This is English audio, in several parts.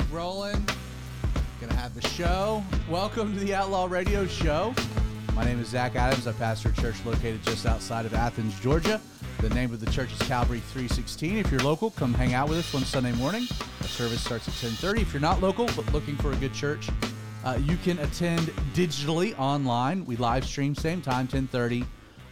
music rolling. Gonna have the show. Welcome to the Outlaw Radio Show. My name is Zach Adams. I pastor a church located just outside of Athens, Georgia. The name of the church is Calvary 316. If you're local, come hang out with us one Sunday morning. Our service starts at 10:30. If you're not local but looking for a good church, uh, you can attend digitally online. We live stream same time, 10:30,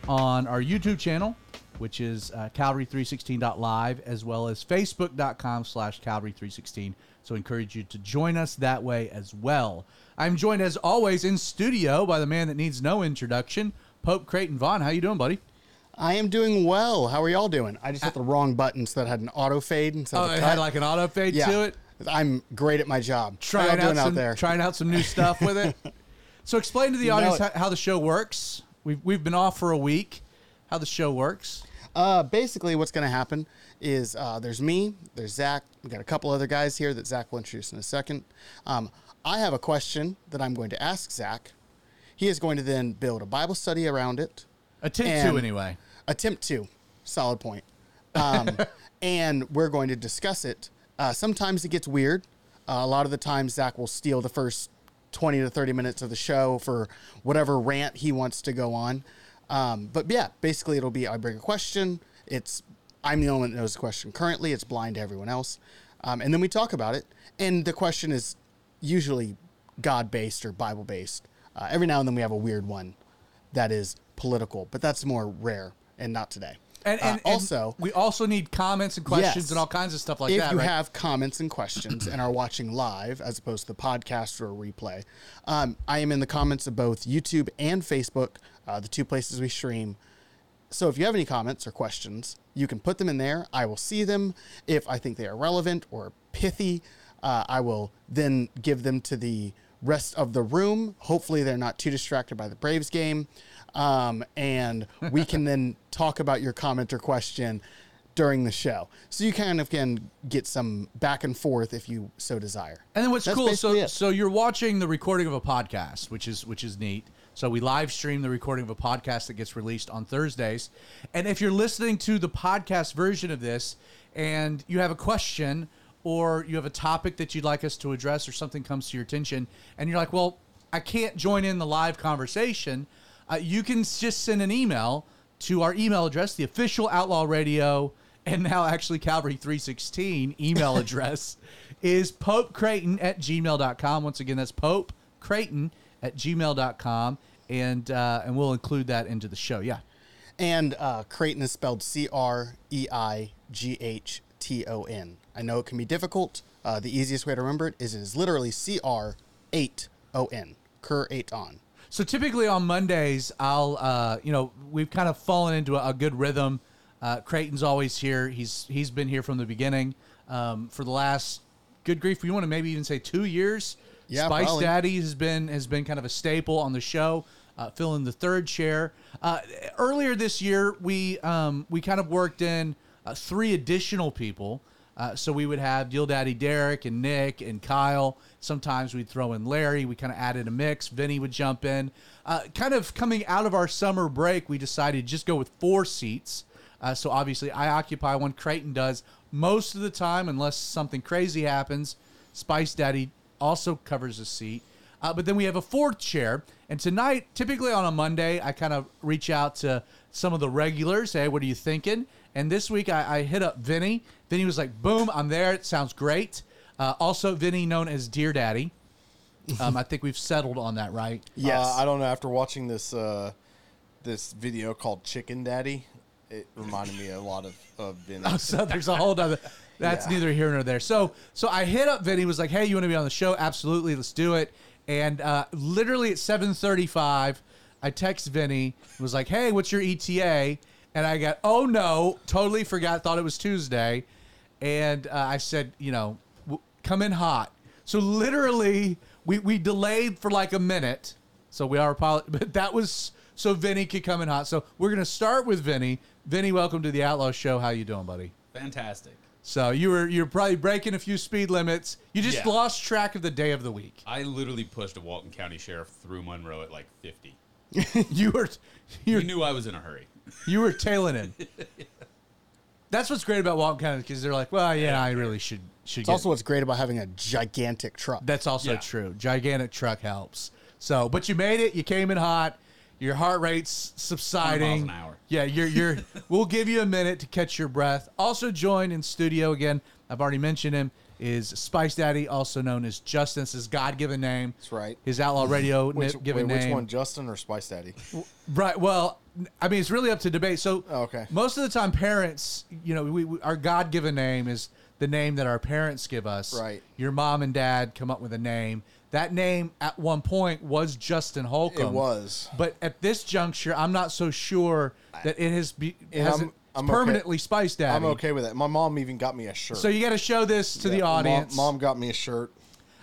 on our YouTube channel, which is uh, Calvary316.live, as well as Facebook.com/slash Calvary316. So encourage you to join us that way as well. I'm joined as always in studio by the man that needs no introduction, Pope Creighton Vaughn. How you doing, buddy? I am doing well. How are y'all doing? I just hit the wrong button so that had an auto fade instead Oh, of a it had like an auto fade yeah. to it. I'm great at my job. Trying out, doing out there? trying out some new stuff with it. So explain to the audience how, how the show works. We've we've been off for a week. How the show works. Uh, basically, what's going to happen is uh, there's me, there's Zach. We got a couple other guys here that Zach will introduce in a second. Um, I have a question that I'm going to ask Zach. He is going to then build a Bible study around it. Attempt to anyway. Attempt to. Solid point. Um, and we're going to discuss it. Uh, sometimes it gets weird. Uh, a lot of the times, Zach will steal the first 20 to 30 minutes of the show for whatever rant he wants to go on. Um, but yeah, basically, it'll be I bring a question. It's I'm the only one that knows the question currently. It's blind to everyone else. Um, and then we talk about it. And the question is usually God based or Bible based. Uh, every now and then we have a weird one that is political, but that's more rare and not today. And, Uh, and, and also, we also need comments and questions Yes. and all kinds of stuff like if that. If you right? have comments and questions and are watching live as opposed to the podcast or a replay, um, I am in the comments of both YouTube and Facebook, uh, the two places we stream. So if you have any comments or questions, you can put them in there. I will see them. If I think they are relevant or pithy, uh, I will then give them to the rest of the room. Hopefully, they're not too distracted by the Braves game. Um, and we can then talk about your comment or question during the show. So you kind of can get some back and forth if you so desire. And then what's That's cool, so it. so you're watching the recording of a podcast, which is which is neat. So we live stream the recording of a podcast that gets released on Thursdays. And if you're listening to the podcast version of this and you have a question or you have a topic that you'd like us to address or something comes to your attention and you're like, "Well, I can't join in the live conversation." Uh, you can just send an email to our email address, the official Outlaw Radio and now actually Calvary 316 email address is Pope Creighton at gmail.com. Once again, that's Pope Creighton at gmail.com. And, uh, and we'll include that into the show. Yeah. And uh, Creighton is spelled C R E I G H T O N. I know it can be difficult. Uh, the easiest way to remember it is it is literally C R 8 O N. Cur 8 on. So typically on Mondays, I'll, uh, you know, we've kind of fallen into a, a good rhythm. Uh, Creighton's always here. He's he's been here from the beginning um, for the last good grief. We want to maybe even say two years. Yeah, Spice probably. Daddy has been has been kind of a staple on the show, uh, filling the third chair. Uh, earlier this year, we um, we kind of worked in uh, three additional people. Uh, so we would have Deal Daddy Derek and Nick and Kyle. Sometimes we'd throw in Larry. We kind of added a mix. Vinny would jump in. Uh, kind of coming out of our summer break, we decided to just go with four seats. Uh, so obviously, I occupy one. Creighton does most of the time, unless something crazy happens. Spice Daddy also covers a seat. Uh, but then we have a fourth chair. And tonight, typically on a Monday, I kind of reach out to some of the regulars. Hey, what are you thinking? And this week, I, I hit up Vinny. Vinny was like, boom, I'm there. It sounds great. Uh, also, Vinny, known as Dear Daddy. Um, I think we've settled on that, right? Yes. Uh, I don't know. After watching this uh, this video called Chicken Daddy, it reminded me a lot of of Vinny. Oh, so there's a whole other. That's Yeah. neither here nor there. So so I hit up Vinny. Was like, hey, you want to be on the show? Absolutely, let's do it. And uh, literally at 7:35, I text Vinny. Was like, hey, what's your ETA? And I got, oh no, totally forgot. Thought it was Tuesday. And uh, I said, you know, w- come in hot. So literally, we we delayed for like a minute. So we are, apolo- but that was so Vinny could come in hot. So we're gonna start with Vinny. Vinny, welcome to the Outlaw Show. How you doing, buddy? Fantastic. So you were you're probably breaking a few speed limits. You just Yeah. lost track of the day of the week. I literally pushed a Walton County sheriff through Monroe at like 50. You were He you knew I was in a hurry. You were tailing in. That's what's great about Walton County because they're like, well, yeah, I really should should. It's get also what's great about having a gigantic truck. That's also Yeah. true. Gigantic truck helps. So, but you made it. You came in hot. Your heart rate's subsiding. an hour. Yeah, you're you're. we'll give you a minute to catch your breath. Also join in studio again. I've already mentioned him. Is Spice Daddy, also known as Justin. It's his God-given name. That's right. His Outlaw Radio Which, given wait, name. which one, Justin or Spice Daddy? Right. Well, I mean, it's really up to debate. So, Oh, okay. most of the time, parents, you know, we, we our God given name is the name that our parents give us. Right. Your mom and dad come up with a name. That name at one point was Justin Holcomb. It was. But at this juncture, I'm not so sure that it has be And hasn't I'm- I'm permanently okay. Spice Daddy. I'm okay with that. My mom even got me a shirt. So you got to show this to the Yeah, mom- audience. Mom, got me a shirt.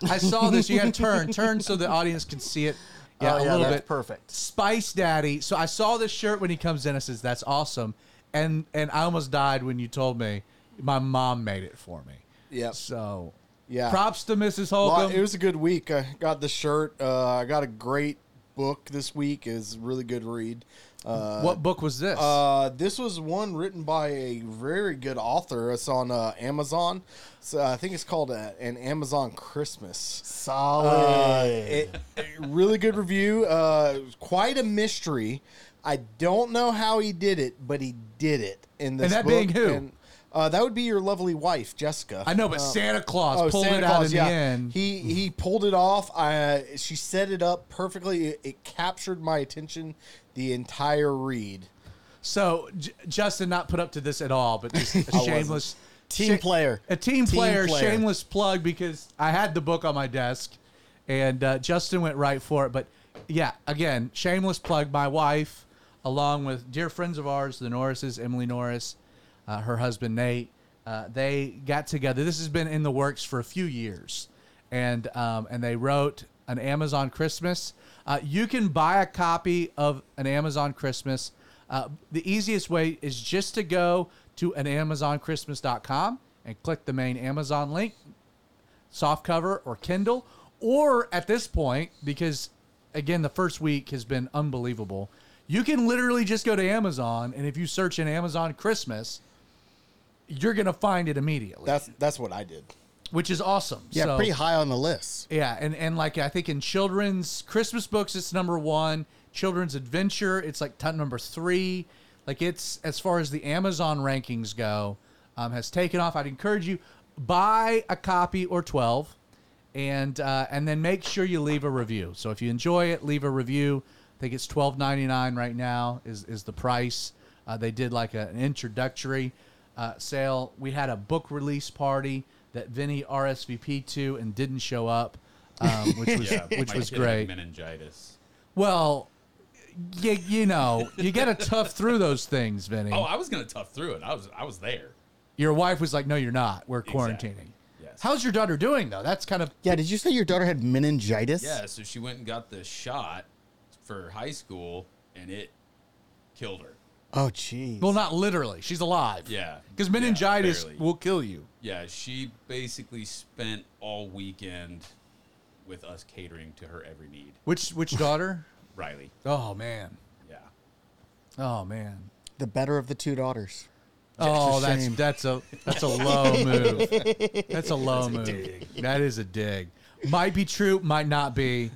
I saw this. You got to turn, turn so the audience can see it. Yeah, Oh, a yeah, little that's bit. perfect. Spice Daddy. So I saw this shirt when he comes in. I says, "That's awesome," and and I almost died when you told me my mom made it for me. Yeah. So Yeah. props to Mrs. Well, Holcomb. it was a good week. I got the shirt. Uh, I got a great book this week. is a really good read. Uh, what book was this? Uh, this was one written by a very good author. It's on uh, Amazon. So I think it's called uh an Amazon Christmas. Solid. Uh, it, really good review. Uh, quite a mystery. I don't know how he did it, but he did it in this. And that book. being who? And, uh, that would be your lovely wife, Jessica. I know, but Uh, Santa Claus Oh, pulled Santa it out Claus, in yeah. the end. He he pulled it off. I she set it up perfectly. It, it captured my attention the entire read. so J- Justin not put up to this at all, but just a shameless Team sha- player. a team, Team player, player. shameless plug because I had the book on my desk, and uh, Justin went right for it. But yeah, again, shameless plug. My wife, along with dear friends of ours, the Norrises, Emily Norris, uh, her husband Nate, uh, they got together. This has been in the works for a few years, and um, and they wrote an Amazon Christmas. Uh, you can buy a copy of an Amazon Christmas. Uh, the easiest way is just to go to an AmazonChristmas.com and click the main Amazon link, softcover or Kindle, or at this point, because again, the first week has been unbelievable, you can literally just go to Amazon and if you search in Amazon Christmas, you're going to find it immediately, That's that's what I did. Which is awesome. yeah, So- pretty high on the list. yeah, and and like I think in children's Christmas books, it's number one. Children's adventure, it's like number three. Like it's as far as the Amazon rankings go, um, has taken off. I'd encourage you buy a copy or twelve, and uh, and then make sure you leave a review. So if you enjoy it, leave a review. I think it's twelve ninety nine right now is is the price. Uh, they did like a, an introductory uh, sale. We had a book release party that Vinny RSVP to and didn't show up, um, which was Yeah, which my was kid had great. Meningitis. Well, you, you know, you got to tough through those things, Vinny. Oh, I was gonna tough through it. I was I was there. Your wife was like, "No, you're not. We're Exactly. quarantining." Yes. How's your daughter doing though? That's kind of Yeah, did you say your daughter had meningitis? Yeah, so she went and got the shot for high school, and it killed her. Oh, jeez. well, not literally. She's alive. Yeah, because meningitis barely. will kill you. Yeah, she basically spent all weekend with us catering to her every need. Which which daughter? Riley. Oh man. Yeah. Oh man. the better of the two daughters. Oh, that's shame. that's a that's a low move. That's a low move. That is a dig. Might be true, might not be.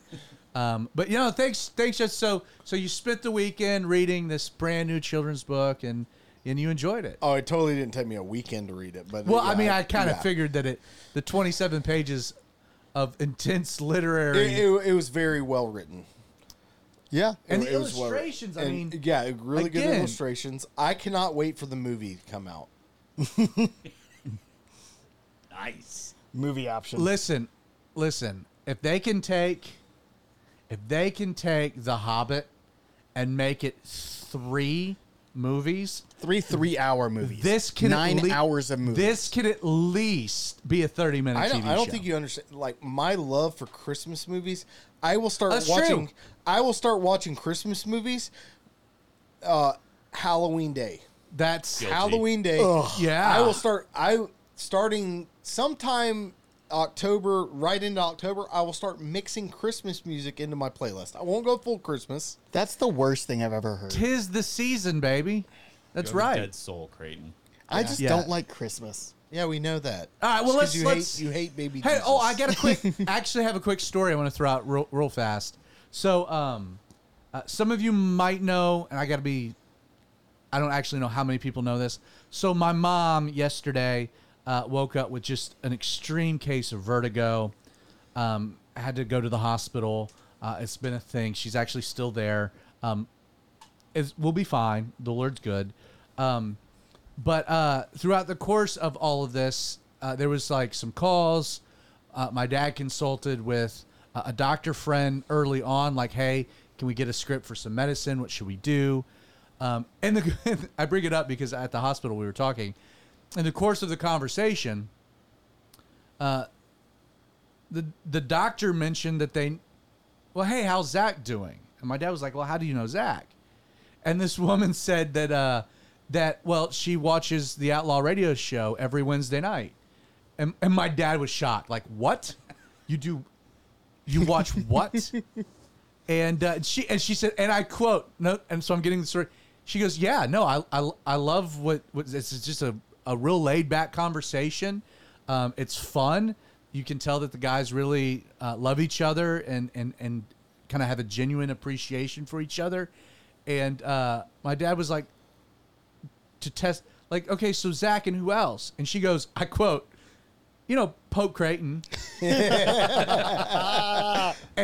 Um, but you know, thanks, thanks. Just so so you spent the weekend reading this brand new children's book, and and you enjoyed it. Oh, it totally didn't take me a weekend to read it, but Well, I mean, I kind of yeah. figured that it the twenty seven pages of intense literary. it, it, it was very well written. Yeah. And It- the it was well- illustrations, I and, mean, yeah, really good illustrations. I cannot wait for the movie to come out. Nice. Movie option. listen, listen. If they can take, if they can take The Hobbit and make it three movies, Three three-hour movies. this can nine at hours of movies. This can at least be a thirty minute I don't, I don't show. think you understand. Like my love for Christmas movies, I will start That's watching. true. I will start watching Christmas movies. Uh, Halloween Day. That's Guilty. Halloween Day. yeah. I will start. I starting sometime October, right into October. I will start mixing Christmas music into my playlist. I won't go full Christmas. That's the worst thing I've ever heard. Tis the season, baby. That's You have a right. Dead soul, Creighton. I just Yeah. don't like Christmas. Yeah, we know that. All right, well, Just 'cause let's- you let's- hate you hate baby. Hey, Jesus. oh, I got a quick. I actually have a quick story I want to throw out real, real fast. So, um, uh, some of you might know, and I got to be. I don't actually know how many people know this. So, my mom yesterday uh, woke up with just an extreme case of vertigo. Um, had to go to the hospital. Uh, it's been a thing. She's actually still there. Um, we'll be fine. The Lord's good. Um, but uh, throughout the course of all of this, uh, there was like some calls. Uh, my dad consulted with a doctor friend early on, like, "Hey, can we get a script for some medicine? What should we do?" Um, and the, I bring it up because at the hospital we were talking. In the course of the conversation, uh, the the doctor mentioned that they, well, hey, how's Zach doing? And my dad was like, well, how do you know Zach? And this woman said that uh, that well, she watches the Outlaw Radio Show every Wednesday night, and and my dad was shocked, like, what? You do? You watch what? and uh, she and she said, and I quote, no, and so I'm getting the story. She goes, yeah, no, I I, I love what what this is just a a real laid back conversation. Um, it's fun. You can tell that the guys really uh, love each other and and and kind of have a genuine appreciation for each other. And uh, my dad was like, to test, like, okay, so Zach and who else? And she goes, I quote, you know, Pope Creighton and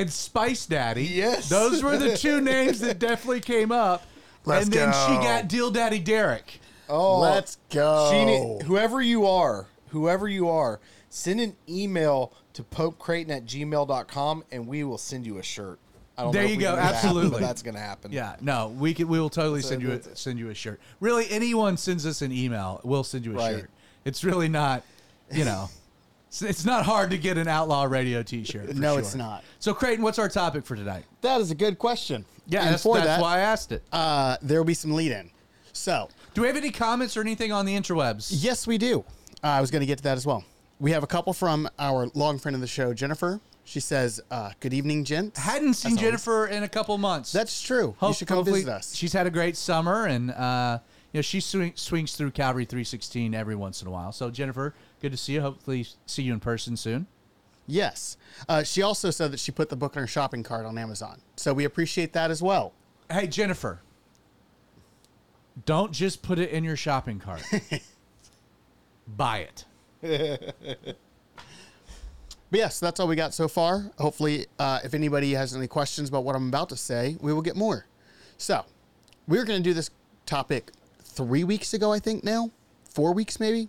Spice Daddy. Yes. those were the two names that definitely came up. Let's and then she got Deal Daddy Derek. Oh, Let's go. Need- whoever you are, whoever you are, send an email to popecreighton at gmail.com and we will send you a shirt. I don't There you go, absolutely. that's going to happen. Yeah, no, we can. We will totally send you a, send you a shirt. Really, anyone sends us an email, we'll send you a Right. shirt. It's really not, you know, it's, not hard to get an Outlaw Radio T-shirt. No, sure. it's not. So, Creighton, what's our topic for tonight? That is a good question. Yeah, and that's, that's that, why I asked it. uh, there will be some lead in. So, Do we have any comments or anything on the interwebs? yes, we do. Uh, I was going to get to that as well. We have a couple from our long friend of the show, Jennifer. She says, uh, "Good evening, gents." Hadn't seen As always. Jennifer in a couple months. That's true. You should come hopefully visit us. She's had a great summer, and uh, you know she swing, swings through Calvary 316 every once in a while. So Jennifer, good to see you. Hopefully, see you in person soon. Yes. Uh, she also said that she put the book in her shopping cart on Amazon. So we appreciate that as well. Hey Jennifer, don't just put it in your shopping cart. Buy it. But yes, that's all we got so far. Hopefully, uh, if anybody has any questions about what I'm about to say, we will get more. So, we were going to do this topic three weeks ago, I think now, four weeks maybe.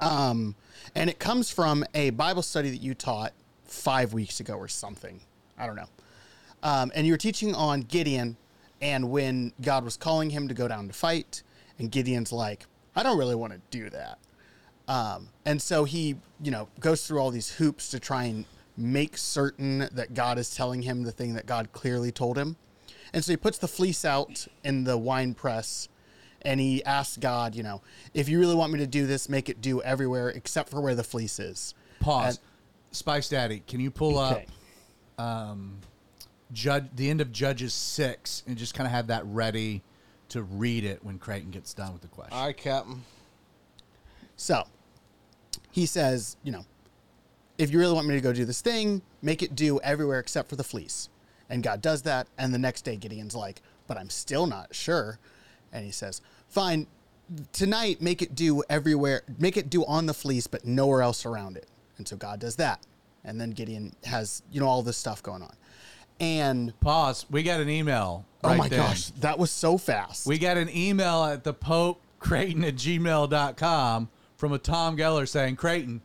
Um, and it comes from a Bible study that you taught five weeks ago or something. I don't know. Um, and you were teaching on Gideon and when God was calling him to go down to fight, and Gideon's like, I don't really want to do that. Um, and so he, you know, goes through all these hoops to try and make certain that God is telling him the thing that God clearly told him. And so he puts the fleece out in the wine press and he asks God, you know, if you really want me to do this, make it dew everywhere except for where the fleece is. Pause. And- Spice Daddy, can you pull up Okay. Judge the end of Judges six and just kind of have that ready to read it when Creighton gets done with the question? All right, Captain. So he says, you know, if you really want me to go do this thing, make it dew everywhere except for the fleece. And God does that. And the next day, Gideon's like, but I'm still not sure. And he says, fine, tonight, make it dew everywhere, make it dew on the fleece, but nowhere else around it. And so God does that. And then Gideon has, you know, all this stuff going on. And Pause. We got an email. oh right my then. gosh, that was so fast. We got an email at the Pope Creighton at gmail.com from a Tom Geller saying, Creighton,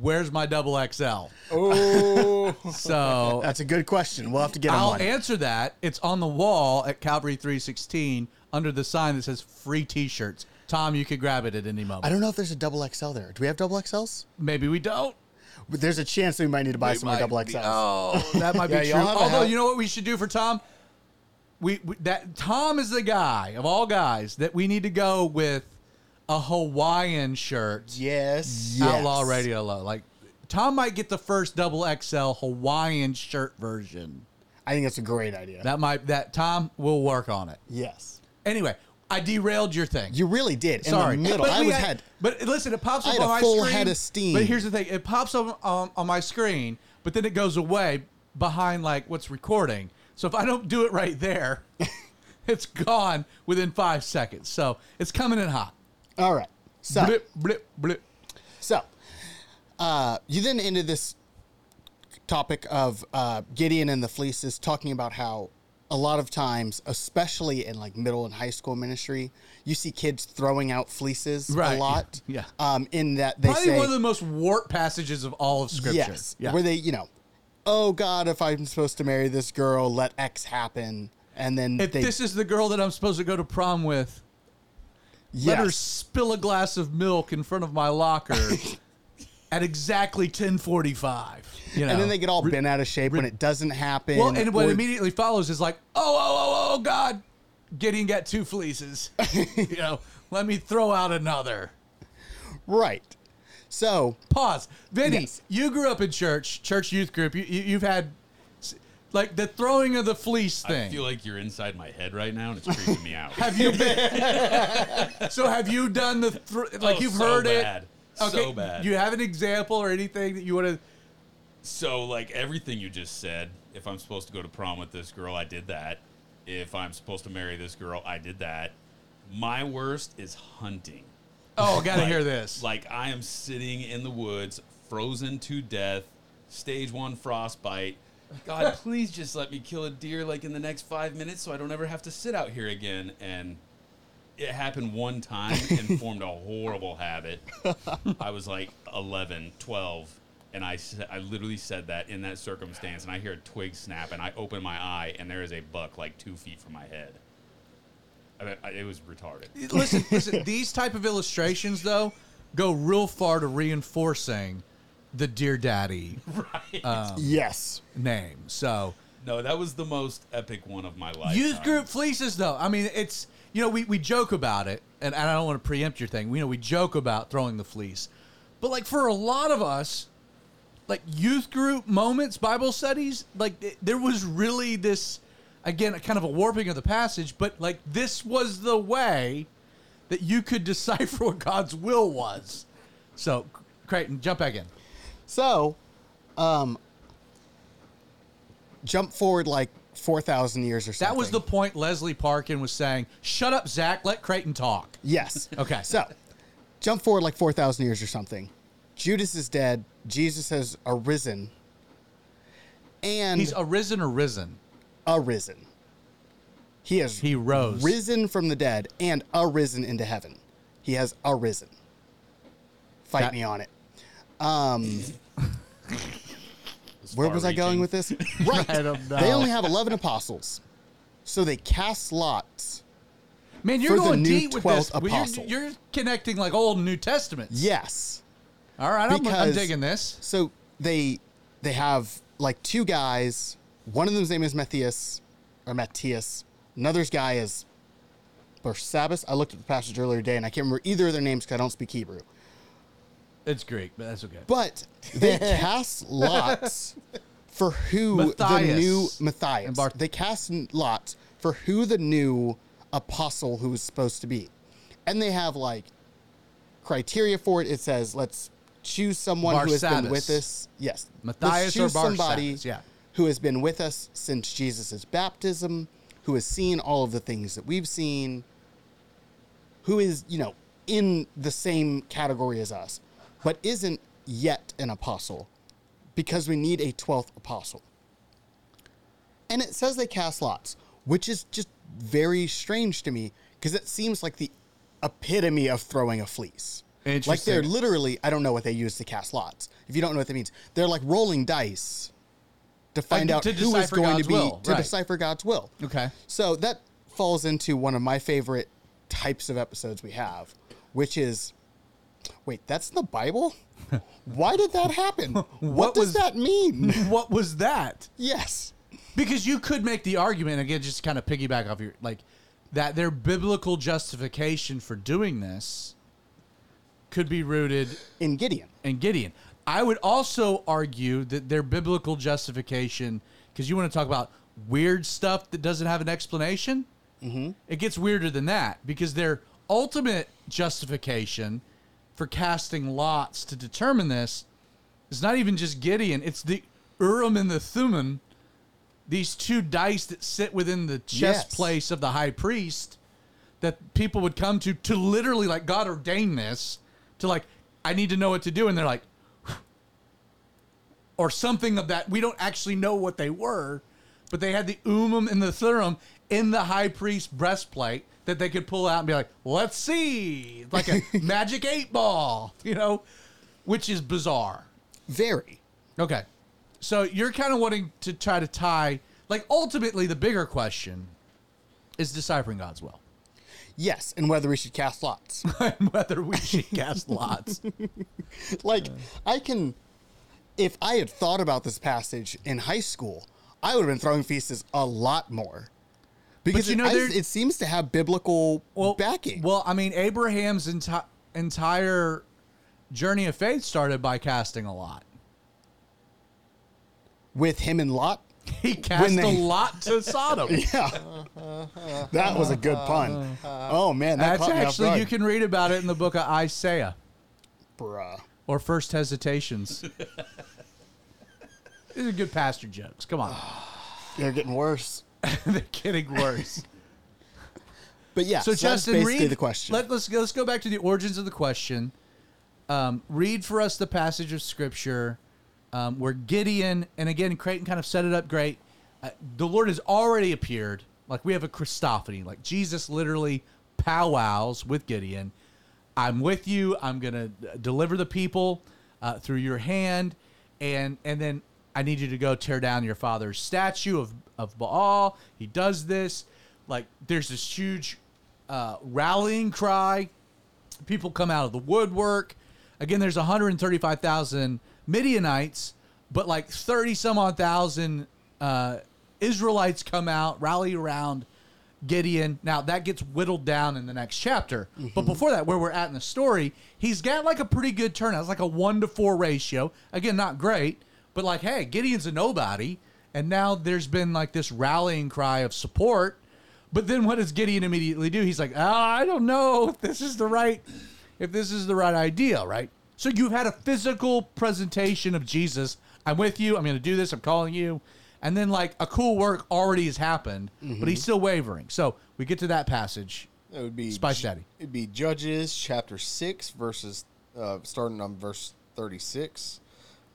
where's my double XL? Oh, So That's a good question. We'll have to get him I'll one. answer that. It's on the wall at Calvary 316 under the sign that says free t shirts. Tom, you could grab it at any moment. I don't know if there's a double XL there. Do we have double XLs? Maybe we don't. But there's a chance we might need to buy some more double XLs. Oh, that might Yeah, be true. Although, you know what we should do for Tom? We, we that Tom is the guy of all guys that we need to go with a Hawaiian shirt. yes. Yes. Outlaw Radio Low. Like Tom might get the first double XL Hawaiian shirt version. I think that's a great idea. That might that Tom will work on it. yes. Anyway, I derailed your thing. You really did. Sorry, the middle. But I we was had- had. But listen, it pops I up had on a my full screen. head of steam. But here's the thing: it pops up on, on my screen, but then it goes away behind like what's recording. So if I don't do it right there, it's gone within five seconds. So it's coming in hot. All right. So, Blip, blip, blip. so uh, you then ended this topic of uh, Gideon and the fleeces, talking about how a lot of times, especially in like middle and high school ministry, you see kids throwing out fleeces Right. a lot. Yeah. Um, in that they Probably say, one of the most warped passages of all of Scripture. yes, Yeah. where they, you know, oh God, if I'm supposed to marry this girl, let X happen, and then if they, this is the girl that I'm supposed to go to prom with, let her spill a glass of milk in front of my locker at exactly 1045. You know? and then they get all bent out of shape when it doesn't happen. Well, and what or- immediately follows is like, oh, oh, oh, oh, God, Gideon got two fleeces. you know, let me throw out another. right. So Pause. Vinny, Yes. you grew up in church, church youth group. You, you, you've had like the throwing of the fleece thing. I feel like you're inside my head right now, and it's creeping me out. have you been? so have you done the thr like Oh, you've so heard bad. it? So bad. Do you have an example or anything that you want to? So, like everything you just said, if I'm supposed to go to prom with this girl, I did that. If I'm supposed to marry this girl, I did that. My worst is hunting. Oh, gotta Like- hear this. Like I am sitting in the woods, frozen to death, stage one frostbite. God, please just let me kill a deer like in the next five minutes, so I don't ever have to sit out here again. And it happened one time and formed a horrible habit. I was like 11, 12, and I, I literally said that in that circumstance, and I hear a twig snap, and I open my eye, and there is a buck like two feet from my head. I mean, I, it was retarded. listen, listen. These type of illustrations, though, go real far to reinforcing the Dear Daddy Right. Um, yes, name. So no, that was the most epic one of my life. youth group fleeces, though. I mean, it's you know we, we joke about it, and, and I don't want to preempt your thing. We know we joke about throwing the fleece, but like for a lot of us, like youth group moments, Bible studies, like it, there was really this again kind of a warping of the passage, but like this was the way that you could decipher what God's will was. So, Creighton, jump back in. So, um, jump forward like four thousand years or something. That was the point Leslie Parkin was saying. Shut up, Zach. Let Creighton talk. yes. Okay. So, jump forward like four thousand years or something. Judas is dead. Jesus has arisen, and He's arisen or risen. arisen. He has He rose. risen from the dead and arisen into heaven. He has arisen. Fight That- me on it. Um, where was I going with this? Right. I don't know. They only have 11 apostles. So they cast lots. Man, you're for the going new deep with this. 12th You're, apostle. you're connecting like Old and New Testaments. Yes. All right, I'm, I'm Because- digging this. So they they have like two guys. One of them's name is Matthias or Matthias. Another's guy is Barsabbas. I looked at the passage earlier today and I can't remember either of their names because I don't speak Hebrew. It's Greek, but that's okay. But they cast lots for who the new Matthias. Bar- they cast lots for who the new apostle who was supposed to be. And they have like criteria for it. It says, let's choose someone who has been with us. Yes. Matthias or somebody yeah. who has been with us since Jesus' baptism, who has seen all of the things that we've seen, who is, you know, in the same category as us, but isn't yet an apostle because we need a 12th apostle. And it says they cast lots, which is just very strange to me because it seems like the epitome of throwing a fleece. Like they're literally, I don't know what they use to cast lots. If you don't know what that means, they're like rolling dice to find Uh, out to who is going God's to be will, to right. decipher God's will. Okay. So that falls into one of my favorite types of episodes we have, which is wait, that's the Bible? Why did that happen? what, What does was- that mean? what was that? yes. Because you could make the argument again, just kind of piggyback off your like that their biblical justification for doing this could be rooted In Gideon. in Gideon. I would also argue that their biblical justification, because you want to talk about weird stuff that doesn't have an explanation, Mm-hmm. It gets weirder than that because their ultimate justification for casting lots to determine this is not even just Gideon; it's the Urim and the Thummim, these two dice that sit within the chest Yes. place of the high priest that people would come to to literally like God ordained this to like I need to know what to do and they're like or something of that we don't actually know what they were but they had the umum and the thurum in the high priest breastplate that they could pull out and be like let's see like a magic eight ball you know which is bizarre Very. Okay. So you're kind of wanting to try to tie, like, ultimately, the bigger question is deciphering God's will. Yes, and whether we should cast lots. and whether we should cast lots. like, I can, if I had thought about this passage in high school, I would have been throwing feasts a lot more. Because you know, it, I- it seems to have biblical Well, backing. Well, I mean, Abraham's enti- entire journey of faith started by casting a lot. with him and Lot. He cast they- a lot to Sodom. Yeah, that was a good pun. Oh man, that That's caught me off actually, you can read about it in the book of Isaiah Bruh. or First Hesitations. These are good pastor jokes. Come on. They're getting worse. They're getting worse. But yeah, So, so, Justin, read the question. Let, us go, let's go back to the origins of the question. Um, read for us the passage of scripture um, where Gideon, and again, Creighton kind of set it up great. Uh, the Lord has already appeared. Like we have a Christophany. Like Jesus literally powwows with Gideon. I'm with you. I'm gonna deliver the people uh, through your hand, and and then I need you to go tear down your father's statue of of Baal. He does this. Like there's this huge uh, rallying cry. People come out of the woodwork. Again, there's 135,000 Midianites, but like 30 some odd thousand uh, Israelites come out, rally around Gideon. Now that gets whittled down in the next chapter. But before that, where we're at in the story, he's got like a pretty good turnout. It's like a one to four ratio. Again, not great, but like, hey, Gideon's a nobody. And now there's been like this rallying cry of support. But then what does Gideon immediately do? He's like, oh, I don't know if this is the right if this is the right idea, right? So you've had a physical presentation of Jesus. I'm with you. I'm going to do this. I'm calling you. And then like a cool work already has happened, but he's still wavering. So we get to that passage. It would be Spice Daddy. It'd be Judges chapter six, verses uh, starting on verse thirty-six.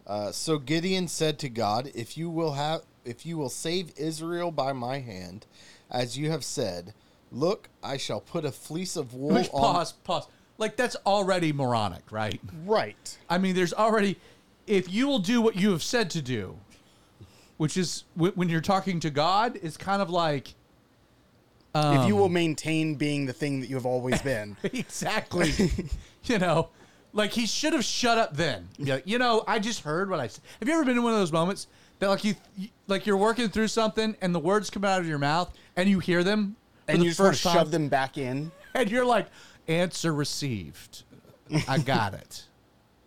Uh, so Gideon said to God, "If you will have, if you will save Israel by my hand, as you have said, look, I shall put a fleece of wool Which on." pause, pause. Like that's already moronic, right? right. I mean, there's already if you will do what you have said to do, which is wh- when you're talking to God, it's kind of like if you will um, maintain being the thing that you have always been. exactly. you know, like he should have shut up then. Be like, you know, I just heard what I said. Have you ever been in one of those moments that like you, you like you're working through something and the words come out of your mouth and you hear them for and the you just want first time, shove them back in. and you're like, answer received. I got it.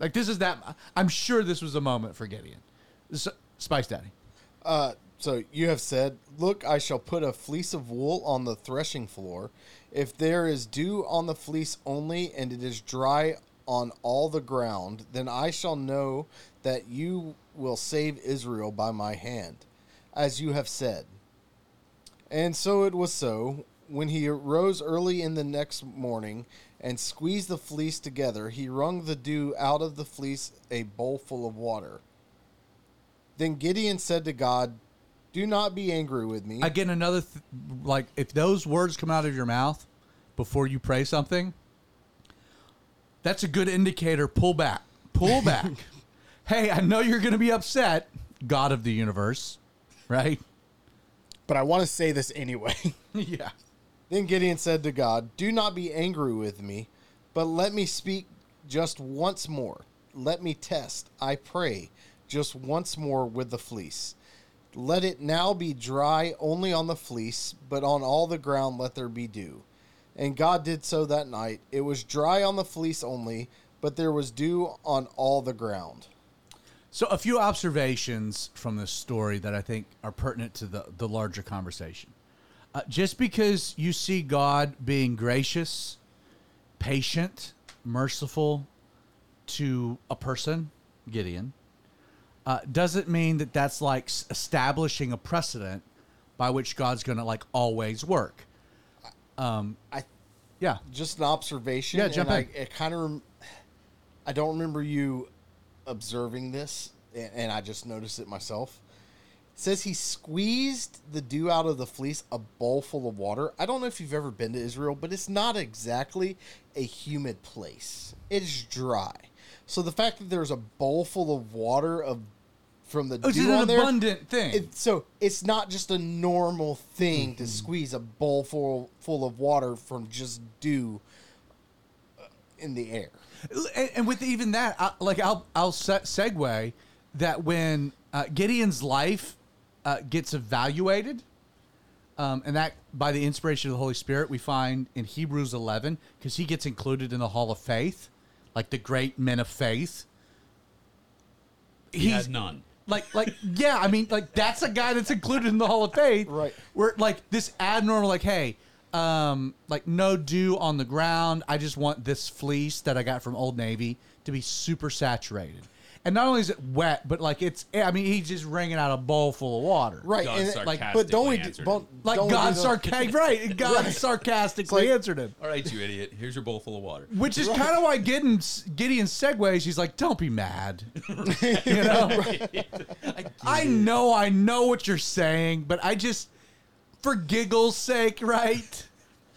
Like this is that. I'm sure this was a moment for Gideon. S- Spice Daddy. Uh, so you have said, Look, I shall put a fleece of wool on the threshing floor. If there is dew on the fleece only, and it is dry on all the ground, then I shall know that you will save Israel by my hand, as you have said. And so it was so. When he arose early in the next morning and squeezed the fleece together, he wrung the dew out of the fleece a bowl full of water. Then Gideon said to God, Do not be angry with me. Again, another th- like if those words come out of your mouth before you pray something, that's a good indicator. Pull back. Pull back. Hey, I know you're going to be upset, God of the universe, right? But I want to say this anyway. yeah. Then Gideon said to God, Do not be angry with me, but let me speak just once more. Let me test, I pray, just once more with the fleece. Let it now be dry only on the fleece, but on all the ground let there be dew. And God did so that night. It was dry on the fleece only, but there was dew on all the ground. So, a few observations from this story that I think are pertinent to the, the larger conversation. Uh, just because you see God being gracious, patient, merciful to a person, Gideon, uh, doesn't mean that that's like establishing a precedent by which God's going to like always work. I Yeah. just an observation. Yeah, jump and in. I, it kind of. Rem- I don't remember you observing this, and, and I just noticed it myself. It says he squeezed the dew out of the fleece a bowl full of water. I don't know if you've ever been to Israel, but it's not exactly a humid place. It's dry. So the fact that there's a bowl full of water of from the It's dew an on there, abundant thing. it, so it's not just a normal thing Mm-hmm. to squeeze a bowl full full of water from just dew uh, in the air. And, and with even that, I, like I'll I'll se- segue that when uh, Gideon's life uh, gets evaluated, um, and that by the inspiration of the Holy Spirit, we find in Hebrews 11 because he gets included in the Hall of Faith, like the great men of faith. He had none. like like yeah i mean like that's a guy that's included in the hall of faith Right. where like this abnormal like hey um like no dew on the ground i just want this fleece that i got from old navy to be super saturated and not only is it wet but like it's i mean he's just wringing out a bowl full of water Right, God and it- sarcastically but don't we? answered Don't, like don't we god do the- sarcastic right god sarcastically like- answered him All right, you idiot. Here's your bowl full of water. which is kind of why Gideon Gideon segues. He's like, "Don't be mad," you know. I know, I know what you're saying, but I just, for giggles' sake, right?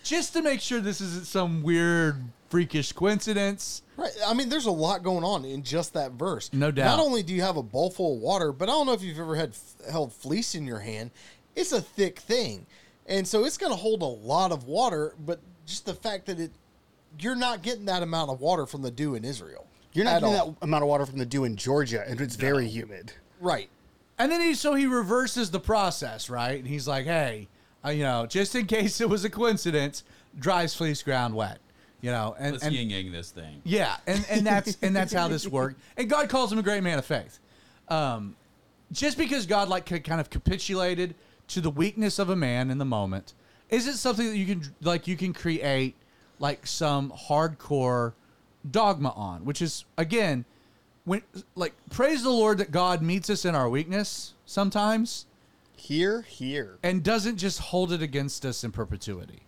Just to make sure this isn't some weird, freakish coincidence. Right. I mean, there's a lot going on in just that verse. No doubt. Not only do you have a bowl full of water, but I don't know if you've ever had held fleece in your hand. It's a thick thing, and so it's going to hold a lot of water. But just the fact that it, you're not getting that amount of water from the dew in Israel. You're not getting all. that amount of water from the dew in Georgia, and it's very humid. Right. And then he, so he reverses the process, right? And he's like, "Hey, uh, you know, just in case it was a coincidence, dries fleece ground wet." You know, and, Let's and yin yang this thing. Yeah, and, and that's and that's how this worked. And God calls him a great man of faith. Um, just because God like kind of capitulated to the weakness of a man in the moment, is it something that you can like you can create like some hardcore dogma on? Which is again, when like praise the Lord that God meets us in our weakness sometimes Here, here. and doesn't just hold it against us in perpetuity.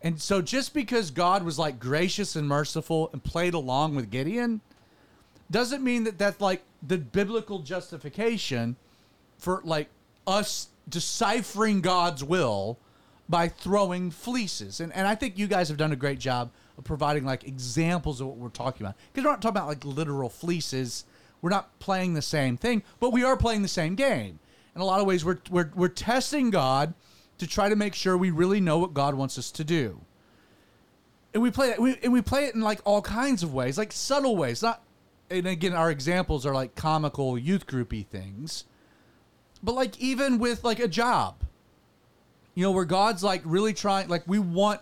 And so just because God was like gracious and merciful and played along with Gideon doesn't mean that that's like the biblical justification for like us deciphering God's will by throwing fleeces. And and I think you guys have done a great job of providing like examples of what we're talking about. Because we're not talking about like literal fleeces. We're not playing the same thing, but we are playing the same game. In a lot of ways, we're we're we're testing God to try to make sure we really know what God wants us to do. And we play it, we, and we play it in like all kinds of ways, like subtle ways. Not, and again, our examples are like comical youth groupy things, but like even with like a job, you know, where God's like really trying, like we want,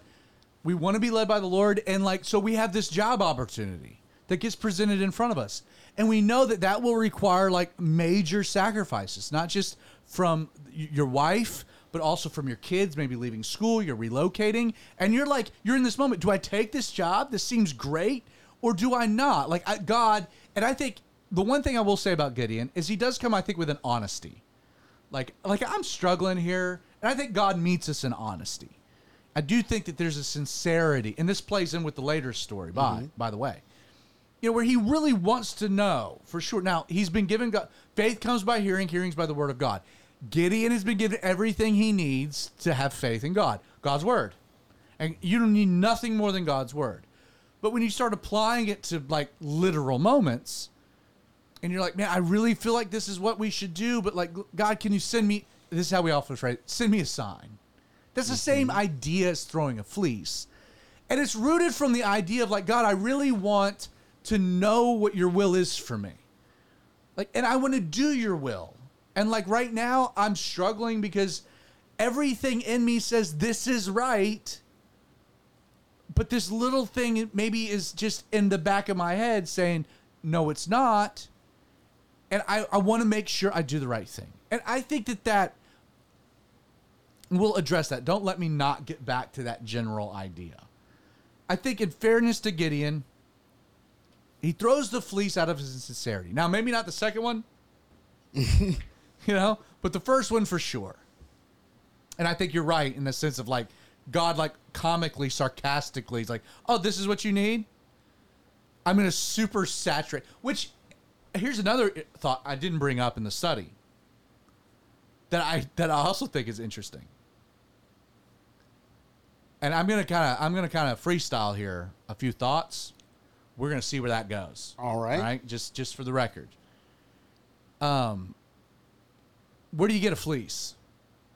we want to be led by the Lord, and like so we have this job opportunity that gets presented in front of us, and we know that that will require like major sacrifices, not just from your wife, but also from your kids, maybe leaving school, you're relocating, and you're like, you're in this moment. Do I take this job? This seems great, or do I not? Like I, God, and I think the one thing I will say about Gideon is he does come, I think, with an honesty. Like, like I'm struggling here, and I think God meets us in honesty. I do think that there's a sincerity, and this plays in with the later story. By mm-hmm. by the way, you know where he really wants to know for sure. Now he's been given God. Faith comes by hearing, hearings by the word of God. Gideon has been given everything he needs to have faith in God, God's word, and you don't need nothing more than God's word. But when you start applying it to like literal moments, and you're like, man, I really feel like this is what we should do, but like, God, can you send me? This is how we often pray. Send me a sign. That's the same mm-hmm. idea as throwing a fleece, and it's rooted from the idea of like, God, I really want to know what your will is for me, like, and I want to do your will. And like right now, I'm struggling because everything in me says this is right, but this little thing maybe is just in the back of my head saying, no, it's not. And I, I want to make sure I do the right thing. And I think that that we'll address that. Don't let me not get back to that general idea. I think, in fairness to Gideon, he throws the fleece out of his sincerity. Now, maybe not the second one, you know, but the first one for sure. And I think you're right in the sense of like God, like comically, sarcastically, he's like, "Oh, this is what you need." I'm going to super saturate. Which, here's another thought I didn't bring up in the study that I that I also think is interesting. And I'm gonna kind of I'm gonna kind of freestyle here a few thoughts. We're gonna see where that goes. All right. All right. Just just for the record. Um. Where do you get a fleece?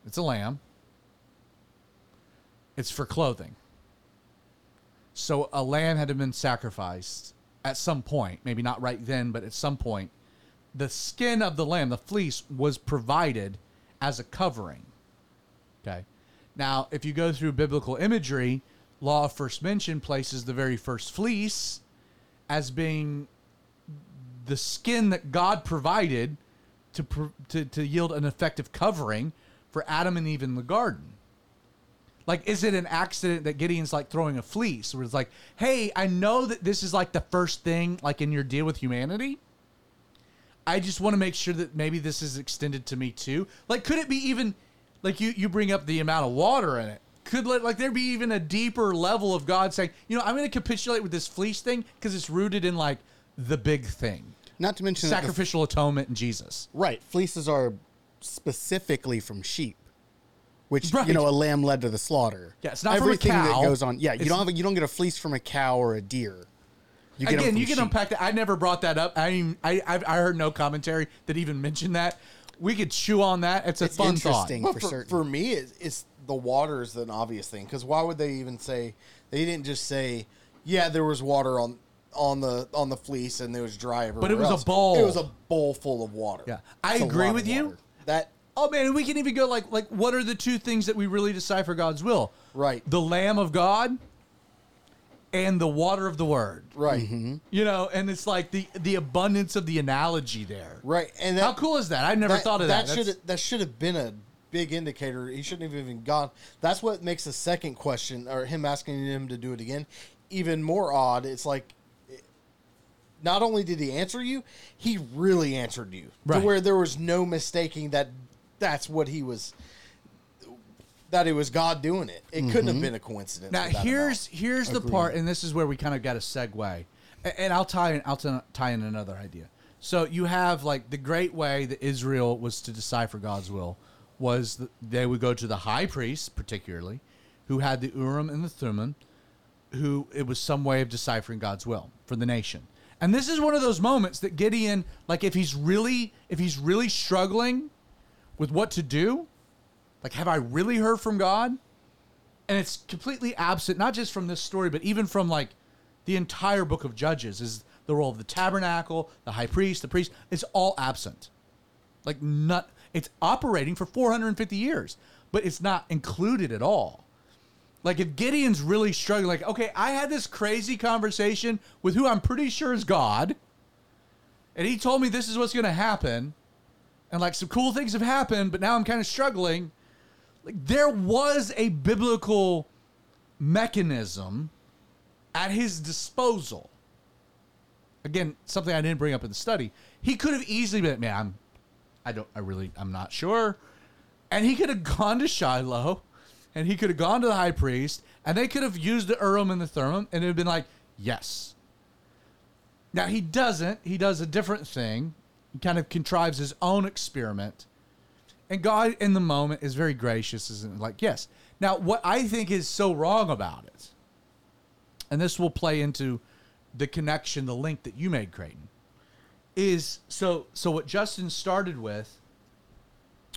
It's a lamb. It's for clothing. So a lamb had to been sacrificed at some point, maybe not right then, but at some point. The skin of the lamb, the fleece, was provided as a covering. Okay. Now, if you go through biblical imagery, law of first mention places the very first fleece as being the skin that God provided to, to, to yield an effective covering for Adam and Eve in the garden. Like, is it an accident that Gideon's like throwing a fleece where it's like, hey, I know that this is like the first thing, like in your deal with humanity. I just want to make sure that maybe this is extended to me too. Like, could it be even like you you bring up the amount of water in it? Could like, like there be even a deeper level of God saying, you know, I'm going to capitulate with this fleece thing because it's rooted in like the big thing, Not to mention that the- sacrificial atonement in Jesus. right, fleeces are specifically from sheep, which Right. you know a lamb led to the slaughter. Yeah, it's not from a everything cow. that goes on. Yeah, you It's- don't have a, you don't get a fleece from a cow or a deer. You get 'em Again, you can sheep. unpack that. I never brought that up. I even, I I've, I heard no commentary that even mentioned that. We could chew on that. It's a It's fun thought. interesting. Well, for for, certain. for me, it's, it's the water is an obvious thing because why would they even say they didn't just say, yeah, there was water on on the on the fleece and it was dry everywhere. But it was a bowl. It was a bowl full of water. Yeah. I It's agree with you. That Oh man, we can even go like like what are the two things that we really decipher God's will? Right. The Lamb of God and the water of the Word. right, Mm-hmm. You know, and it's like the the abundance of the analogy there. right, and that, How cool is that? I never that, thought of that. That That's- should that should have been a big indicator. He shouldn't have even gone. That's what makes the second question or him asking him to do it again even more odd. It's like. Not only did he answer you, he really answered you Right. to where there was no mistaking that that's what he was. That it was God doing it. It couldn't have mm-hmm. been a coincidence. Now here's amount. here's the part, and this is where we kind of got a segue, A- and I'll tie in I'll t- tie in another idea. So you have like the great way that Israel was to decipher God's will was that they would go to the high priest, particularly, who had the Urim and the Thummim, who it was some way of deciphering God's will for the nation. And this is one of those moments that Gideon, like if he's really if he's really struggling with what to do, like have I really heard from God? and it's completely absent not just from this story but even from like the entire book of judges is the role of the tabernacle the high priest the priest it's all absent like not it's operating for 450 years but it's not included at all like if gideon's really struggling like okay i had this crazy conversation with who i'm pretty sure is god and he told me this is what's to happen and like some cool things have happened but now i'm kind of struggling like there was a biblical mechanism at his disposal. Again, something I didn't bring up in the study. He could have easily been, man, I don't, I really, I'm not sure. And he could have gone to Shiloh, and he could have gone to the high priest, and they could have used the Urim and the Thummim, and it would have been like, yes. Now he doesn't. He does a different thing. He kind of contrives his own experiment. And God in the moment is very gracious, isn't like, yes. Now, what I think is so wrong about it, and this will play into the connection, the link that you made, Creighton, is so so what Justin started with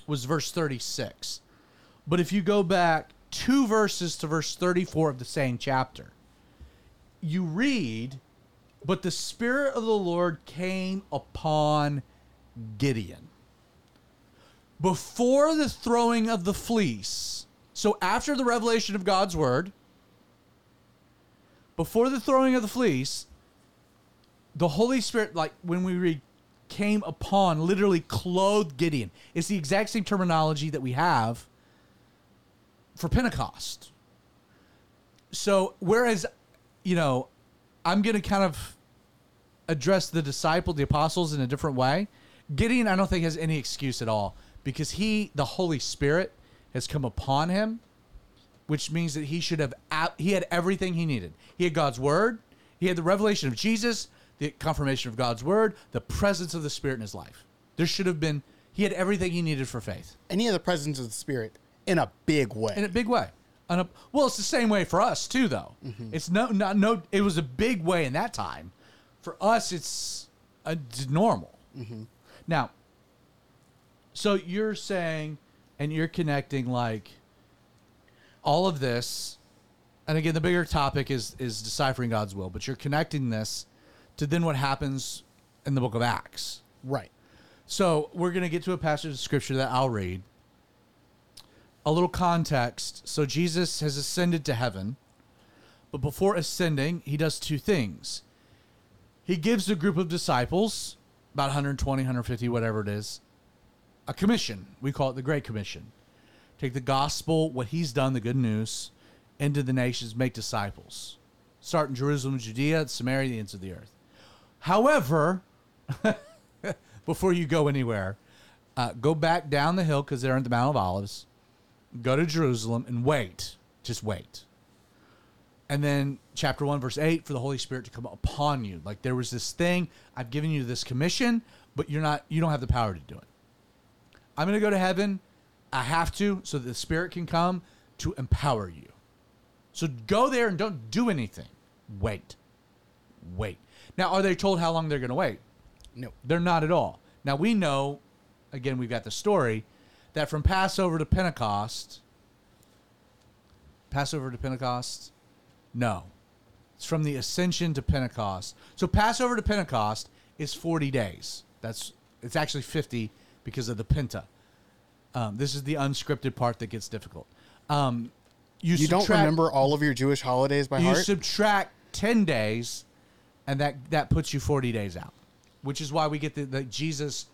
was verse 36. But if you go back two verses to verse 34 of the same chapter, you read, But the Spirit of the Lord came upon Gideon before the throwing of the fleece. So after the revelation of God's word, before the throwing of the fleece, the Holy Spirit, like when we read, came upon, literally clothed Gideon. It's the exact same terminology that we have for Pentecost. So whereas, you know, I'm going to kind of address the disciple, the apostles in a different way. Gideon, I don't think has any excuse at all because he, the Holy Spirit, has come upon him, which means that he should have he had everything he needed. He had God's word, he had the revelation of Jesus, the confirmation of God's word, the presence of the Spirit in his life. There should have been he had everything he needed for faith And he had the presence of the Spirit in a big way. in a big way. A, well, it's the same way for us too, though. It's no, not no. It was a big way in that time. For us, it's, uh it's normal. Now, so you're saying, and you're connecting like all of this, and again, the bigger topic is is deciphering God's will, but you're connecting this to then what happens in the Book of Acts. right. So we're going to get to a passage of scripture that I'll read. A little context. So Jesus has ascended to heaven, but before ascending, he does two things. He gives a group of disciples, about 120, 150, whatever it is, a commission. We call it the Great Commission. Take the gospel, what he's done, the good news, into the nations, make disciples. Start in Jerusalem, Judea, Samaria, the ends of the earth. However, before you go anywhere, uh, go back down the hill because they're in the Mount of Olives. Go to Jerusalem and wait. Just wait. And then chapter 1, verse 8, for the Holy Spirit to come upon you. Like there was this thing, I've given you this commission, but you're not you don't have the power to do it. I'm gonna go to heaven. I have to, so that the Spirit can come to empower you. So go there and don't do anything. Wait. Wait. Now, are they told how long they're going to wait? No. They're not at all. Now we know, again, we've got the story that from Passover to Pentecost, Passover to Pentecost, no, it's from the Ascension to Pentecost. So Passover to Pentecost is forty days. That's it's actually fifty because of the Penta. Um, this is the unscripted part that gets difficult. Um, you You don't remember all of your Jewish holidays by you heart? You subtract 10 days and that that puts you 40 days out which is why we get the, the jesus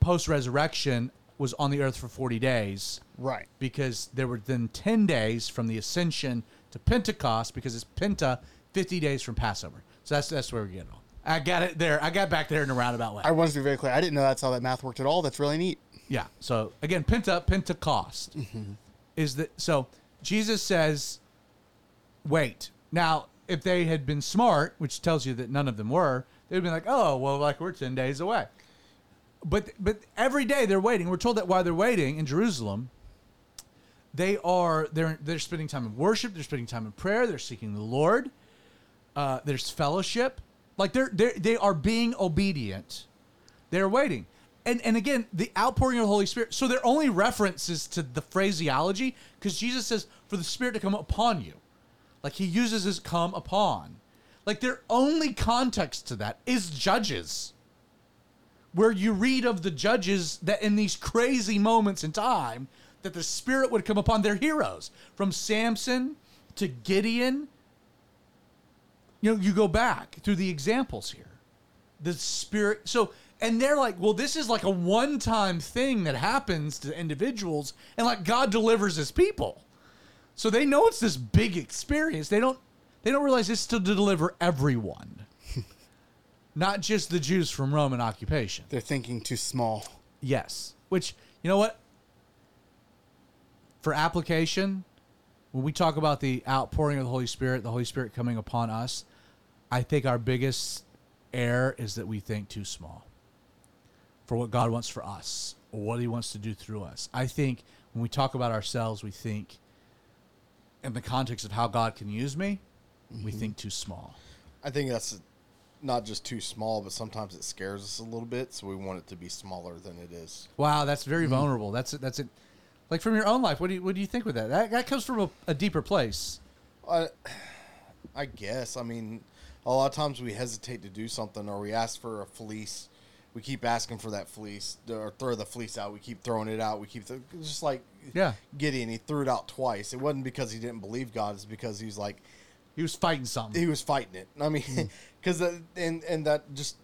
post resurrection was on the earth for 40 days right. because there were then 10 days from the ascension to pentecost because it's penta 50 days from passover so that's that's where we get it all i got it there i got back there in a roundabout way I want to be very clear. I didn't know that's how that math worked at all. That's really neat. yeah. So again, Penta, Pentecost mm-hmm. is that so Jesus says, wait. Now, if they had been smart, which tells you that none of them were, they'd been like, oh, well, like we're 10 days away. But but every day they're waiting. We're told that while they're waiting in Jerusalem, they are they're they're spending time in worship, they're spending time in prayer, they're seeking the Lord. Uh, there's fellowship. Like they're they're they are being obedient. They're waiting. And and again, the outpouring of the Holy Spirit. So their only references to the phraseology, because Jesus says, for the Spirit to come upon you. Like he uses his come upon. Like their only context to that is judges. Where you read of the judges that in these crazy moments in time, that the Spirit would come upon their heroes. From Samson to Gideon. You know, you go back through the examples here the spirit so and they're like well this is like a one-time thing that happens to individuals and like god delivers his people so they know it's this big experience. They don't they don't realize it's to deliver everyone not just the jews from roman occupation. They're thinking too small. yes. Which you know what? For application when we talk about the outpouring of the holy spirit the holy spirit coming upon us i think our biggest error is that we think too small for what god wants for us or what he wants to do through us. I think when we talk about ourselves we think in the context of how god can use me we mm-hmm. think too small I think that's not just too small, but sometimes it scares us a little bit, so we want it to be smaller than it is. wow that's very mm-hmm. vulnerable that's it that's it like from your own life what do you what do you think with that that, that comes from a, a deeper place I, I guess. I mean, a lot of times we hesitate to do something, or we ask for a fleece. We keep asking for that fleece, or throw the fleece out. We keep throwing it out. We keep th- just like Yeah. Gideon. He threw it out twice. It wasn't because he didn't believe God. It's because he was like he was fighting something he was fighting it. I mean, hmm. because and and that just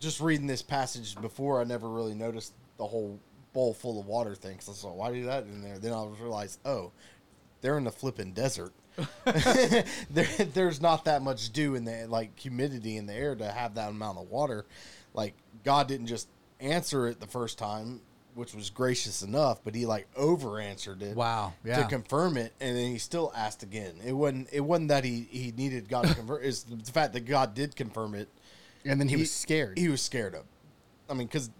just reading this passage before, I never really noticed the whole bowl full of water thing. So I was like, why do that in there? Then I realized, oh, they're in the flipping desert. there, there's not that much dew in the like humidity in the air to have that amount of water. Like God didn't just answer it the first time, which was gracious enough, but He like over answered it. Wow, Yeah. To confirm it, and then He still asked again. It wasn't. It wasn't that He He needed God to confirm. It's the fact that God did confirm it. And then he, was scared. He was scared of. I mean, because.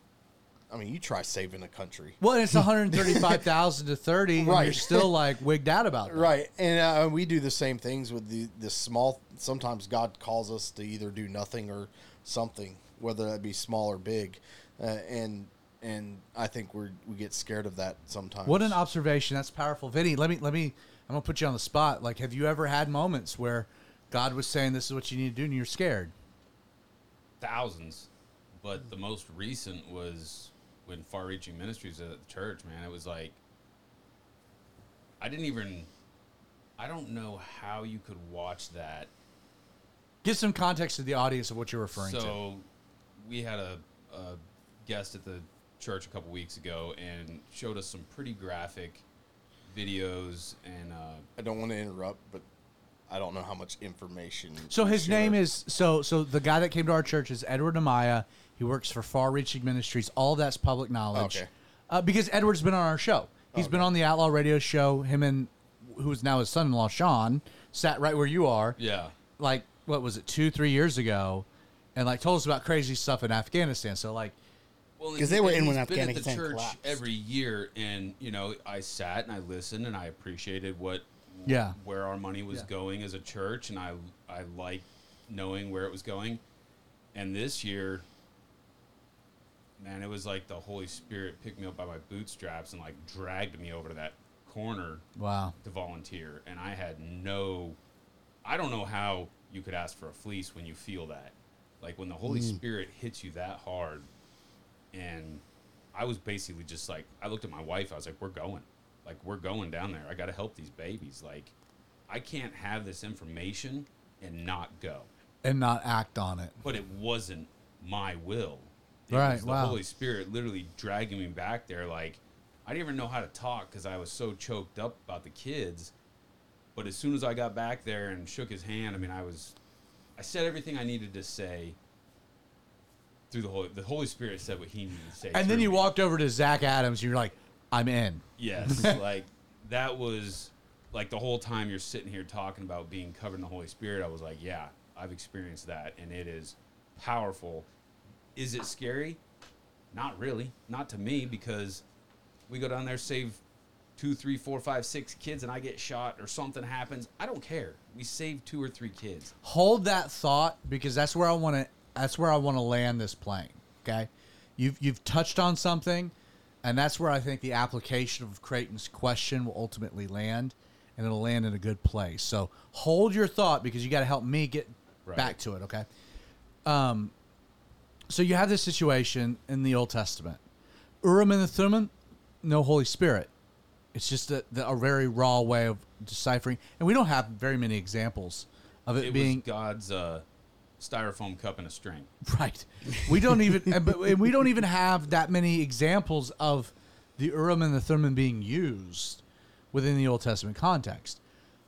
I mean, you try saving a country. Well, it's 135,000 to 30, and you're still like wigged out about that. Right, and uh, we do the same things with the the small. Sometimes God calls us to either do nothing or something, whether that be small or big, uh, and and I think we we get scared of that sometimes. What an observation. That's powerful. Vinny, let me let me I'm going to put you on the spot. Like have you ever had moments where God was saying this is what you need to do and you're scared? thousands, but the most recent was when Far Reaching Ministries at the church. Man, it was like I didn't even. I don't know how you could watch that. Give some context to the audience of what you're referring to. So, we had a, a guest at the church a couple weeks ago and showed us some pretty graphic videos and uh, I don't want to interrupt, but I don't know how much information. So his share. name is so so the guy that came to our church is Edward Amaya. He works for Far Reaching Ministries. All that's public knowledge. Okay. Uh, because Edward's been on our show. He's been on the Outlaw Radio show. Him and who is now his son-in-law Sean sat right where you are. yeah. Like what was it two three years ago, and like told us about crazy stuff in Afghanistan. So like Well, 'Cause and they were in when he's been at the Afghanistan church collapsed. every year, and you know, I sat and I listened and I appreciated what, Yeah. where our money was Yeah. going as a church, and I I liked knowing where it was going. And this year, man, it was like the Holy Spirit picked me up by my bootstraps and like dragged me over to that corner wow. to volunteer, and I had no, I don't know how you could ask for a fleece when you feel that, like when the Holy mm. Spirit hits you that hard, and I was basically just like, I looked at my wife, I was like, we're going, like we're going down there. I got to help these babies. Like, I can't have this information and not go. And not act on it. But it wasn't my will. It Right, was the wow. Holy Spirit literally dragging me back there. Like, I didn't even know how to talk because I was so choked up about the kids. But as soon as I got back there and shook his hand, I mean, I was, I said everything I needed to say through the Holy, the Holy Spirit said what he needed to say. And then you me. walked over to Zach Adams. and You're like, I'm in. Yes, like that was like the whole time you're sitting here talking about being covered in the Holy Spirit. I was like, yeah, I've experienced that, and it is powerful. Is it scary? Not really, not to me, because we go down there, save two, three, four, five, six kids, and I get shot or something happens. I don't care. We save two or three kids. hold that thought because that's where I want to that's where I want to land this plane. Okay, you've you've touched on something, and that's where I think the application of Creighton's question will ultimately land, and it'll land in a good place. So hold your thought because you got to help me get Right. back to it. Okay. Um, so you have this situation in the Old Testament, Urim and the Thummim, no Holy Spirit. It's just a, the, a very raw way of deciphering, and we don't have very many examples of it, It being was God's uh, styrofoam cup and a string. Right. We don't even, and, but and we don't even have that many examples of the Urim and the Thummim being used within the Old Testament context.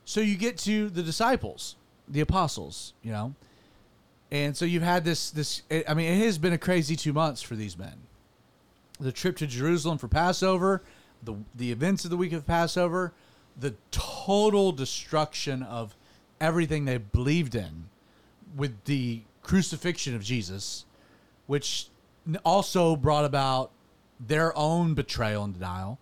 So you get to the disciples, the apostles, you know, and so you've had this. This, I mean, it has been a crazy two months for these men. The trip to Jerusalem for Passover, the the events of the week of Passover, the total destruction of everything they believed in with the crucifixion of Jesus, which also brought about their own betrayal and denial.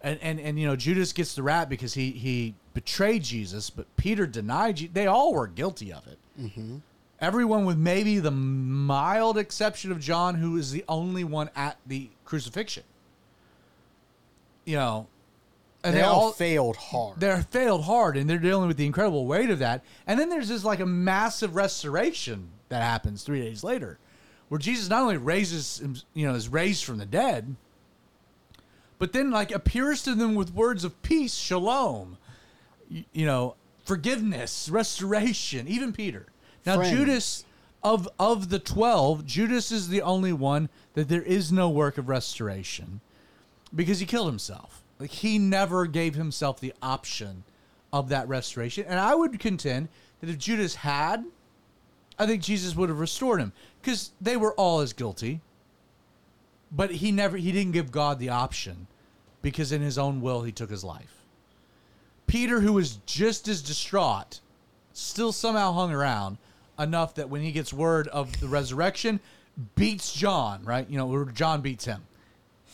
And, and, and you know Judas gets the rap because he, he betrayed Jesus, but Peter denied. Je- They all were guilty of it. Mm-hmm. Everyone, with maybe the mild exception of John, who is the only one at the crucifixion. You know, and they all failed hard. they're failed hard and they're dealing with the incredible weight of that. And then there's this like a massive restoration that happens three days later, where Jesus not only raises, him- you know, is raised from the dead, but then like appears to them with words of peace, shalom, you, you know, forgiveness, restoration. Even Peter. Now Friends. Judas of of the twelve, Judas is the only one that there is no work of restoration. Because he killed himself. Like he never gave himself the option of that restoration. And I would contend that if Judas had, I think Jesus would have restored him because they were all as guilty. But he never he didn't give God the option because in his own will he took his life. Peter, who was just as distraught, still somehow hung around enough that when he gets word of the resurrection, beats John, right? You know, John beats him.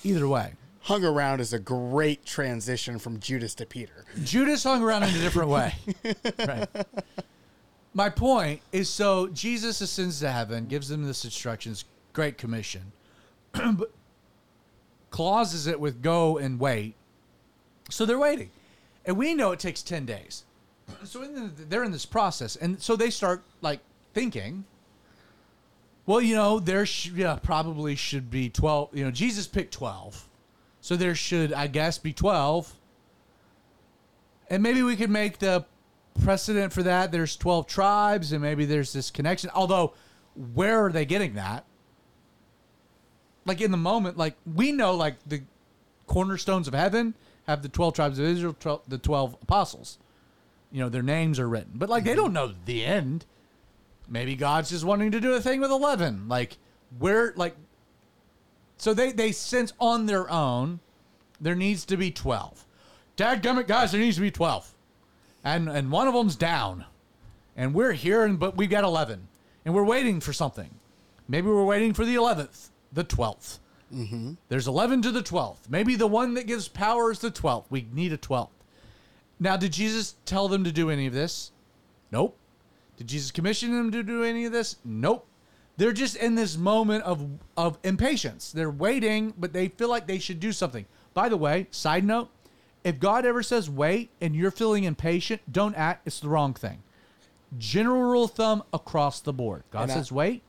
Either way. Hung around is a great transition from Judas to Peter. Judas hung around in a different way. right. My point is so Jesus ascends to heaven, gives them this instructions, great commission, but clauses it with go and wait. So they're waiting. And we know it takes 10 days. So in the, they're in this process. And so they start like thinking, well, you know, there sh- yeah, probably should be 12. You know, Jesus picked 12. So there should, I guess, be 12. And maybe we could make the precedent for that. There's 12 tribes, and maybe there's this connection. Although, where are they getting that? Like in the moment, like we know, like the cornerstones of heaven have the 12 tribes of Israel, 12, the 12 apostles. You know, their names are written, but like they don't know the end. Maybe God's just wanting to do a thing with 11. Like, where, like, so they, they sense on their own there needs to be 12. Dad Dadgummit, guys, there needs to be 12. And, and one of them's down. And we're here, and, but we've got 11. And we're waiting for something. Maybe we're waiting for the 11th, the 12th. Mm-hmm. There's 11 to the 12th. Maybe the one that gives power is the 12th. We need a 12th. Now, did Jesus tell them to do any of this? Nope. Did Jesus commission them to do any of this? Nope. They're just in this moment of of impatience. They're waiting, but they feel like they should do something. By the way, side note, if God ever says wait and you're feeling impatient, don't act. It's the wrong thing. General rule of thumb across the board. God And I- says wait,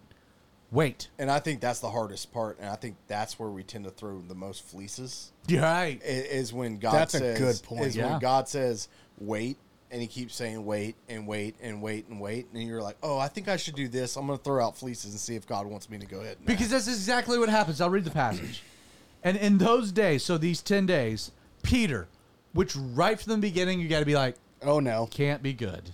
wait. And I think that's the hardest part, and I think that's where we tend to throw the most fleeces. You're right. i- Is when God That's a says, good point. Is Yeah. when God says wait, and He keeps saying wait and wait and wait and wait, and you're like, oh, I think I should do this. I'm going to throw out fleeces and see if God wants me to go ahead. and Because act." that's exactly what happens. I'll read the passage. And in those days, so these 10 days, Peter, which right from the beginning, you got to be like, Oh no. can't be good.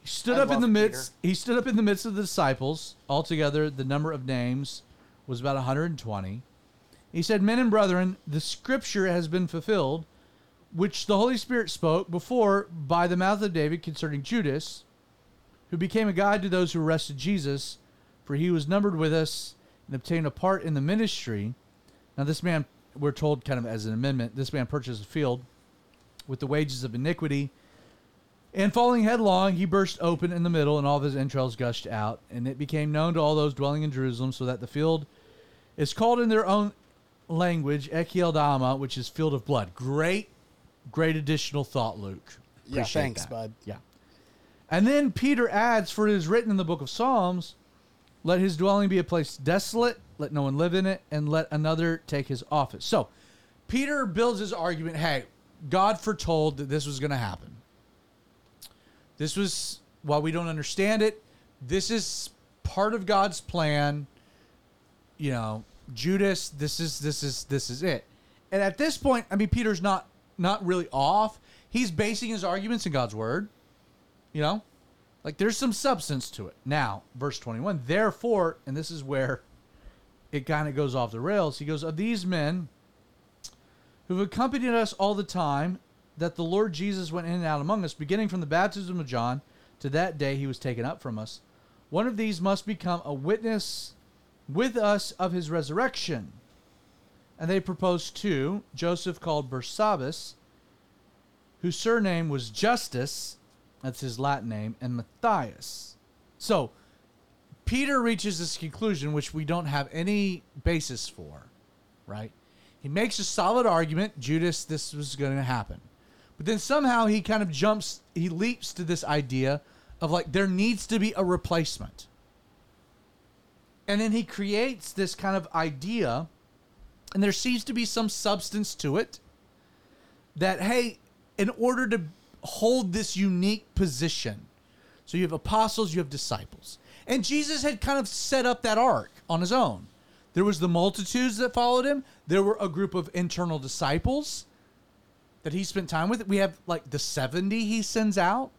He stood I up in love the midst. He stood up in the midst of the disciples. Altogether, the number of names was about 120. He said, "Men and brethren, the scripture has been fulfilled, which the Holy Spirit spoke before by the mouth of David concerning Judas, who became a guide to those who arrested Jesus, for he was numbered with us and obtained a part in the ministry." Now, this man, we're told, kind of as an amendment, this man purchased a field with the wages of iniquity. And falling headlong, he burst open in the middle, and all of his entrails gushed out. And it became known to all those dwelling in Jerusalem, so that the field is called in their own language Akeldama, which is field of blood. Great, great additional thought, Luke. Yeah, thanks, that. bud. Yeah. And then Peter adds, For it is written in the book of Psalms, let his dwelling be a place desolate, let no one live in it, and let another take his office. So Peter builds his argument hey, God foretold that this was going to happen. This was, while we don't understand it, this is part of God's plan. You know, Judas, this is this is this is it. And at this point, I mean, Peter's not not really off. He's basing his arguments in God's word. You know, like there's some substance to it. Now, verse 21. Therefore, and this is where it kind of goes off the rails. He goes, "Of these men who've accompanied us all the time that the Lord Jesus went in and out among us, beginning from the baptism of John to that day he was taken up from us. One of these must become a witness with us of his resurrection. And they proposed two Joseph called Barsabbas, whose surname was Justus, that's his Latin name, and Matthias. So, Peter reaches this conclusion, which we don't have any basis for, right? He makes a solid argument, Judas, this was going to happen. But then somehow he kind of jumps, he leaps to this idea of like, there needs to be a replacement. And then he creates this kind of idea, and there seems to be some substance to it that, hey, in order to hold this unique position, so you have apostles, you have disciples. And Jesus had kind of set up that arc on his own. There was the multitudes that followed him. There were a group of internal disciples that he spent time with. We have like the 70 he sends out.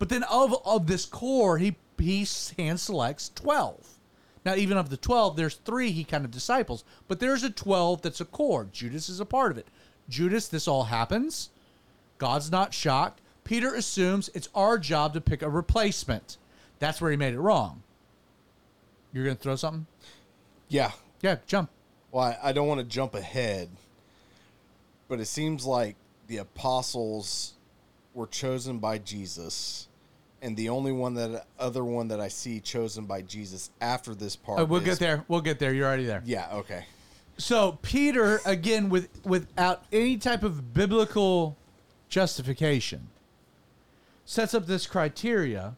But then of of this core, he he hand selects 12. Now, even of the 12, there's three he kind of disciples, but there's a 12 that's a core. Judas is a part of it. Judas, this all happens. God's not shocked. Peter assumes it's our job to pick a replacement. That's where he made it wrong. You're going to throw something? Yeah. Yeah, jump. Well, I, I don't want to jump ahead, but it seems like the apostles were chosen by Jesus, and the only one that other one that I see chosen by Jesus after this part. Uh, we'll is- get there. We'll get there. You're already there. Yeah. Okay. So Peter, again, with without any type of biblical justification, sets up this criteria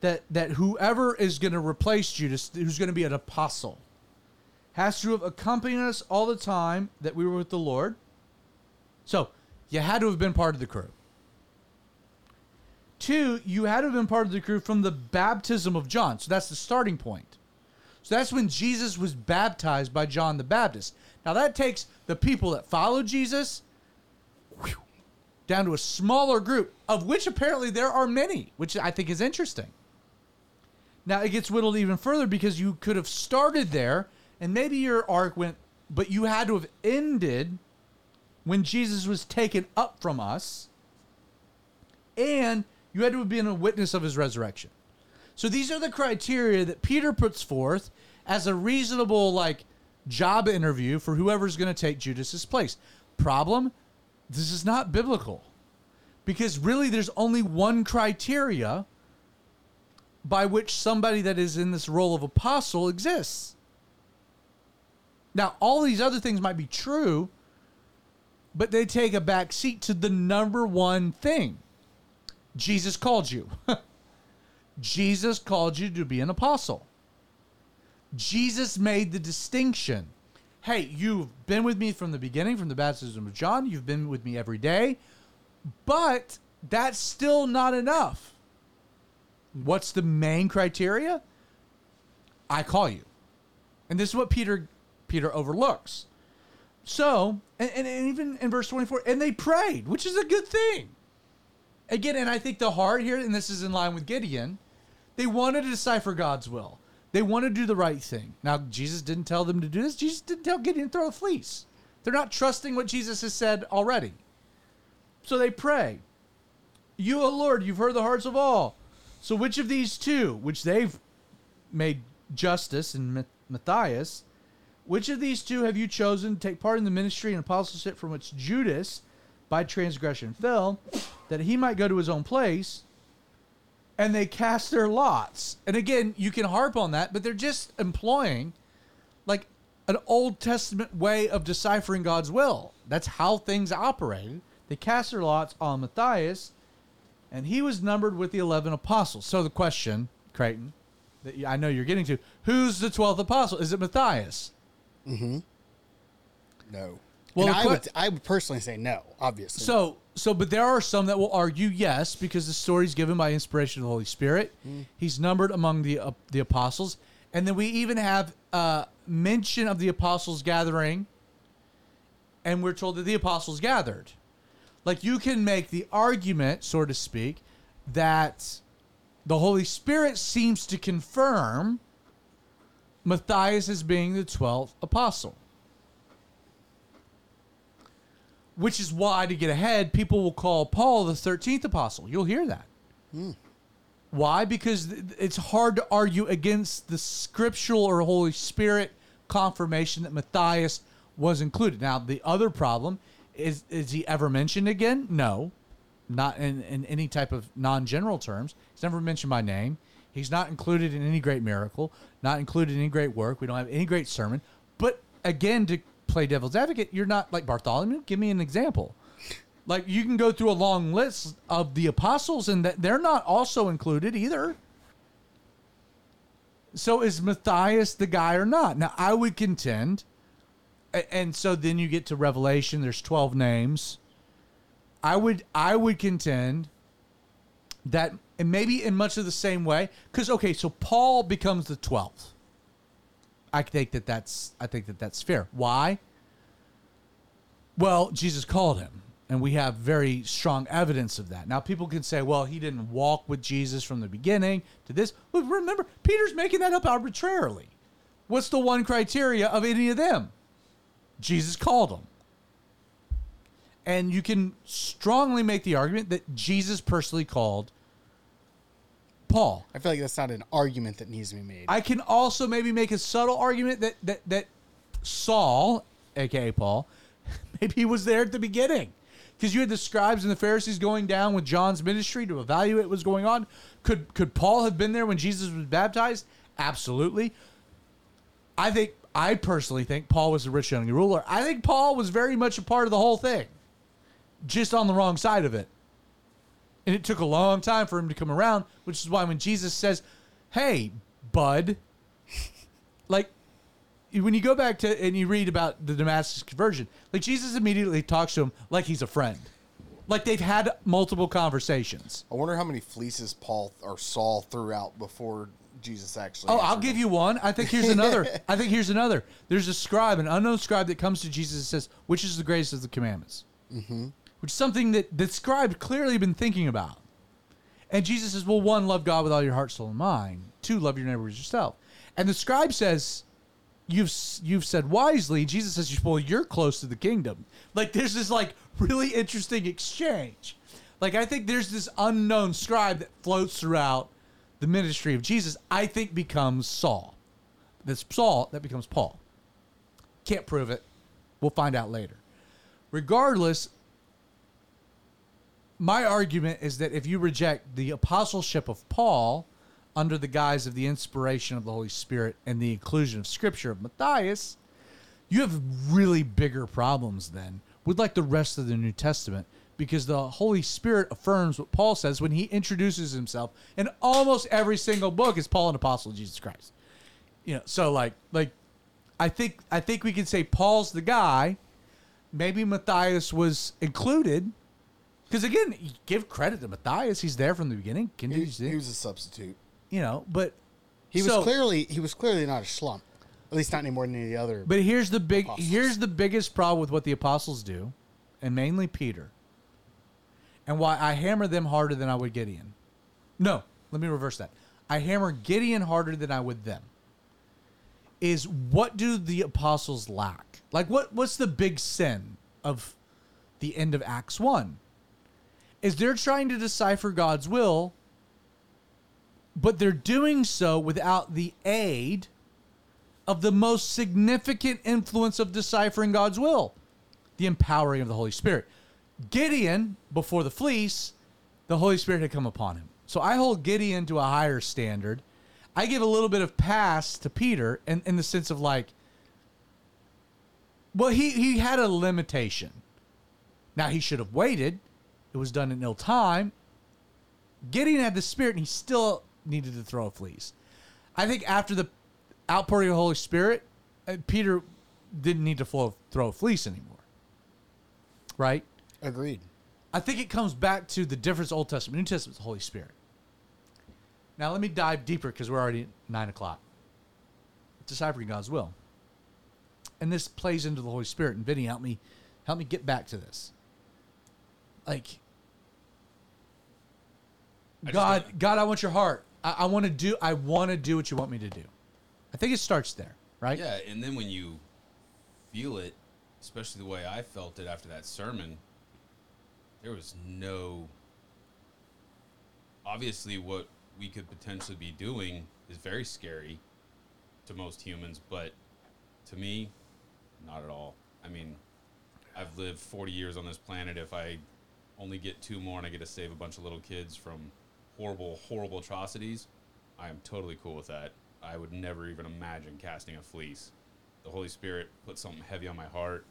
that that whoever is going to replace Judas, who's going to be an apostle, has to have accompanied us all the time that we were with the Lord. So you had to have been part of the crew. Two, you had to have been part of the crew from the baptism of John. So that's the starting point. So that's when Jesus was baptized by John the Baptist. Now that takes the people that followed Jesus whew, down to a smaller group, of which apparently there are many, which I think is interesting. Now it gets whittled even further because you could have started there and maybe your arc went, but you had to have ended when Jesus was taken up from us, and you had to have been a witness of his resurrection. So these are the criteria that Peter puts forth as a reasonable like job interview for whoever's going to take Judas's place. Problem, this is not biblical. Because really there's only one criteria by which somebody that is in this role of apostle exists. Now, all these other things might be true, but they take a back seat to the number one thing. Jesus called you. Jesus called you to be an apostle. Jesus made the distinction. Hey, you've been with me from the beginning, from the baptism of John. You've been with me every day. But that's still not enough. What's the main criteria? I call you. And this is what Peter Peter overlooks. So, and, and, and even in verse 24, and they prayed, which is a good thing. Again, and I think the heart here, and this is in line with Gideon, they wanted to decipher God's will. They want to do the right thing. Now, Jesus didn't tell them to do this. Jesus didn't tell Gideon to throw a fleece. They're not trusting what Jesus has said already. So they pray. You, O Lord, you've heard the hearts of all. So which of these two, which they've made Justus Ma- Matthias, which of these two have you chosen to take part in the ministry and apostleship from which Judas, by transgression, fell, that he might go to his own place? And they cast their lots. And again, you can harp on that, but they're just employing like an Old Testament way of deciphering God's will. That's how things operated. They cast their lots on Matthias, and he was numbered with the 11 apostles. So the question, Creighton, that I know you're getting to, who's the 12th apostle? Is it Matthias? Mm-hmm. No. Well, I would I would personally say no, obviously. So, so, but there are some that will argue yes, because the story is given by inspiration of the Holy Spirit. He's numbered among the uh, the apostles, and then we even have uh, mention of the apostles gathering, and we're told that the apostles gathered. Like you can make the argument, so to speak, that the Holy Spirit seems to confirm Matthias as being the twelfth apostle. Which is why to get ahead people will call paul the 13th apostle. You'll hear that. Hmm. Why? Because it's hard to argue against the scriptural or holy spirit confirmation that matthias was included. Now the other problem is is he ever mentioned again? No. Not in, in any type of non-general terms. He's never mentioned by name. He's not included in any great miracle not included in any great work. We don't have any great sermon. But again to play devil's advocate you're not like bartholomew give me an example. Like you can go through a long list of the apostles and that they're not also included either. So is matthias the guy or not? Now i would contend and so then you get to revelation there's 12 names. I would i would contend that and maybe in much of the same way because okay so paul becomes the 12th I think that that's I think that that's fair. Why? Well, Jesus called him, and we have very strong evidence of that. Now, people can say, "Well, he didn't walk with Jesus from the beginning to this." Well, remember, Peter's making that up arbitrarily. What's the one criteria of any of them? Jesus called them. And you can strongly make the argument that Jesus personally called Paul. I feel like that's not an argument that needs to be made. I can also maybe make a subtle argument that that that Saul, aka Paul, maybe he was there at the beginning. Because you had the scribes and the Pharisees going down with John's ministry to evaluate what was going on. Could could Paul have been there when Jesus was baptized? Absolutely. I think I personally think Paul was the rich young ruler. I think Paul was very much a part of the whole thing. Just on the wrong side of it. And it took a long time for him to come around, which is why when Jesus says, Hey, bud, like when you go back to and you read about the Damascus conversion, like Jesus immediately talks to him like he's a friend. Like they've had multiple conversations. I wonder how many fleeces Paul or Saul threw out before Jesus actually. Oh, I'll answered give you one. I think here's another. I think here's another. There's a scribe, an unknown scribe that comes to Jesus and says, "Which is the greatest of the commandments?" Mm-hmm. Which is something that the scribe clearly been thinking about. And Jesus says, "Well, one, love God with all your heart, soul, and mind. Two, love your neighbor as yourself." And the scribe says, "You've you've said wisely." Jesus says, "Well, you're close to the kingdom." Like there's this like really interesting exchange. Like I think there's this unknown scribe that floats throughout the ministry of Jesus. I think becomes Saul. That's Saul that becomes Paul. Can't prove it. We'll find out later. Regardless, my argument is that if you reject the apostleship of Paul under the guise of the inspiration of the Holy Spirit and the inclusion of Scripture of Matthias, you have really bigger problems then with like the rest of the New Testament because the Holy Spirit affirms what Paul says when he introduces himself in almost every single book is Paul an apostle of Jesus Christ. You know, so like like I think I think we can say Paul's the guy. Maybe Matthias was included. Because again, give credit to Matthias. He's there from the beginning. He, Continues to- he was a substitute. you know, but he was so- clearly he was clearly not a slump. At least not any more than any other. But here's the big Apostles. here's the biggest problem with what the apostles do, and mainly Peter. And why I hammer them harder than I would Gideon. No, let me reverse that. I hammer Gideon harder than I would them. Is what do the apostles lack? Like what what's the big sin of the end of Acts 1? Is they're trying to decipher God's will, but they're doing so without the aid of the most significant influence of deciphering God's will the empowering of the Holy Spirit. Gideon, before the fleece, the Holy Spirit had come upon him. So I hold Gideon to a higher standard. I give a little bit of pass to Peter in, in the sense of like, well, he, he had a limitation. Now he should have waited. It was done in ill time. Gideon had the Spirit and he still needed to throw a fleece. I think after the outpouring of the Holy Spirit, uh, Peter didn't need to flow, throw a fleece anymore. Right? Agreed. I think it comes back to the difference Old Testament, New Testament, the Holy Spirit. Now let me dive deeper because we're already at nine o'clock. Deciphering God's will, and this plays into the Holy Spirit. And Vinny, help me, help me get back to this. Like, God, God, I want your heart. I, I want to do. I want to do what you want me to do. I think it starts there, right? Yeah, and then when you feel it, especially the way I felt it after that sermon, there was no. Obviously, what we could potentially be doing is very scary to most humans, but to me, not at all. I mean, I've lived 40 years on this planet. If I only get two more and I get to save a bunch of little kids from horrible, horrible atrocities, I am totally cool with that. I would never even imagine casting a fleece. The Holy Spirit put something heavy on my heart,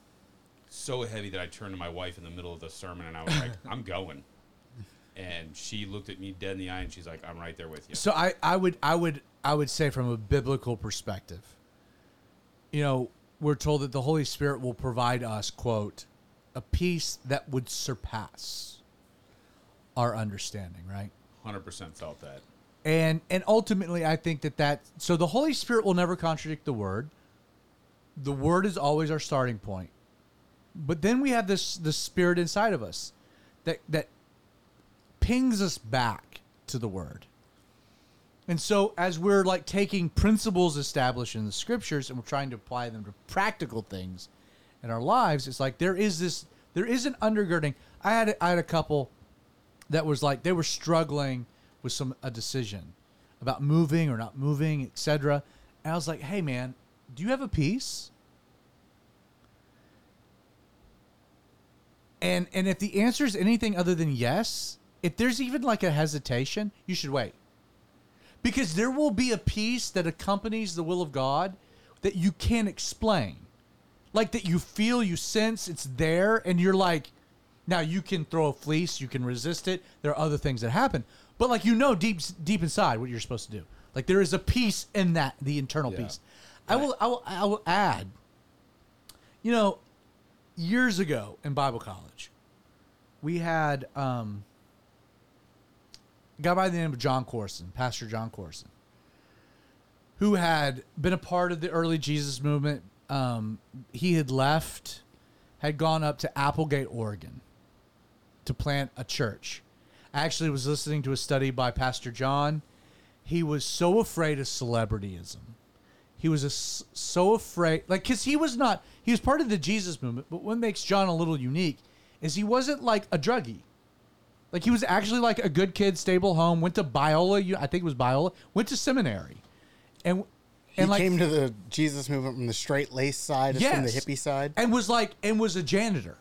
so heavy that I turned to my wife in the middle of the sermon and I was like, I'm going. And she looked at me dead in the eye and she's like, I'm right there with you. So I, I would I would I would say from a biblical perspective, you know, we're told that the Holy Spirit will provide us, quote, a peace that would surpass our understanding, right? 100% felt that. And and ultimately I think that that so the Holy Spirit will never contradict the word. the word is always our starting point. But then we have this the spirit inside of us that that pings us back to the word. And so as we're like taking principles established in the scriptures and we're trying to apply them to practical things in our lives, it's like there is this there is an undergirding. I had I had a couple that was like they were struggling with some a decision about moving or not moving, etc. And I was like, "Hey man, do you have a peace?" And and if the answer is anything other than yes, if there's even like a hesitation, you should wait. Because there will be a peace that accompanies the will of God that you can't explain. Like that you feel, you sense it's there, and you're like, now you can throw a fleece, you can resist it. There are other things that happen. But like you know deep deep inside what you're supposed to do. Like there is a peace in that, the internal Yeah. peace. I will I will I will add, you know, years ago in Bible college, we had um, a guy by the name of John Courson, Pastor John Courson, who had been a part of the early Jesus movement. Um, he had left, had gone up to Applegate, Oregon, to plant a church. I actually was listening to a study by Pastor John. He was so afraid of celebrityism. He was a so afraid, like, because he was not, he was part of the Jesus movement, but what makes John a little unique is he wasn't like a druggie. Like, he was actually like a good kid, stable home, went to Biola, I think it was Biola, went to seminary. And, He like, came to the Jesus movement from the straight lace side, yes. from the hippie side. and was like and was a janitor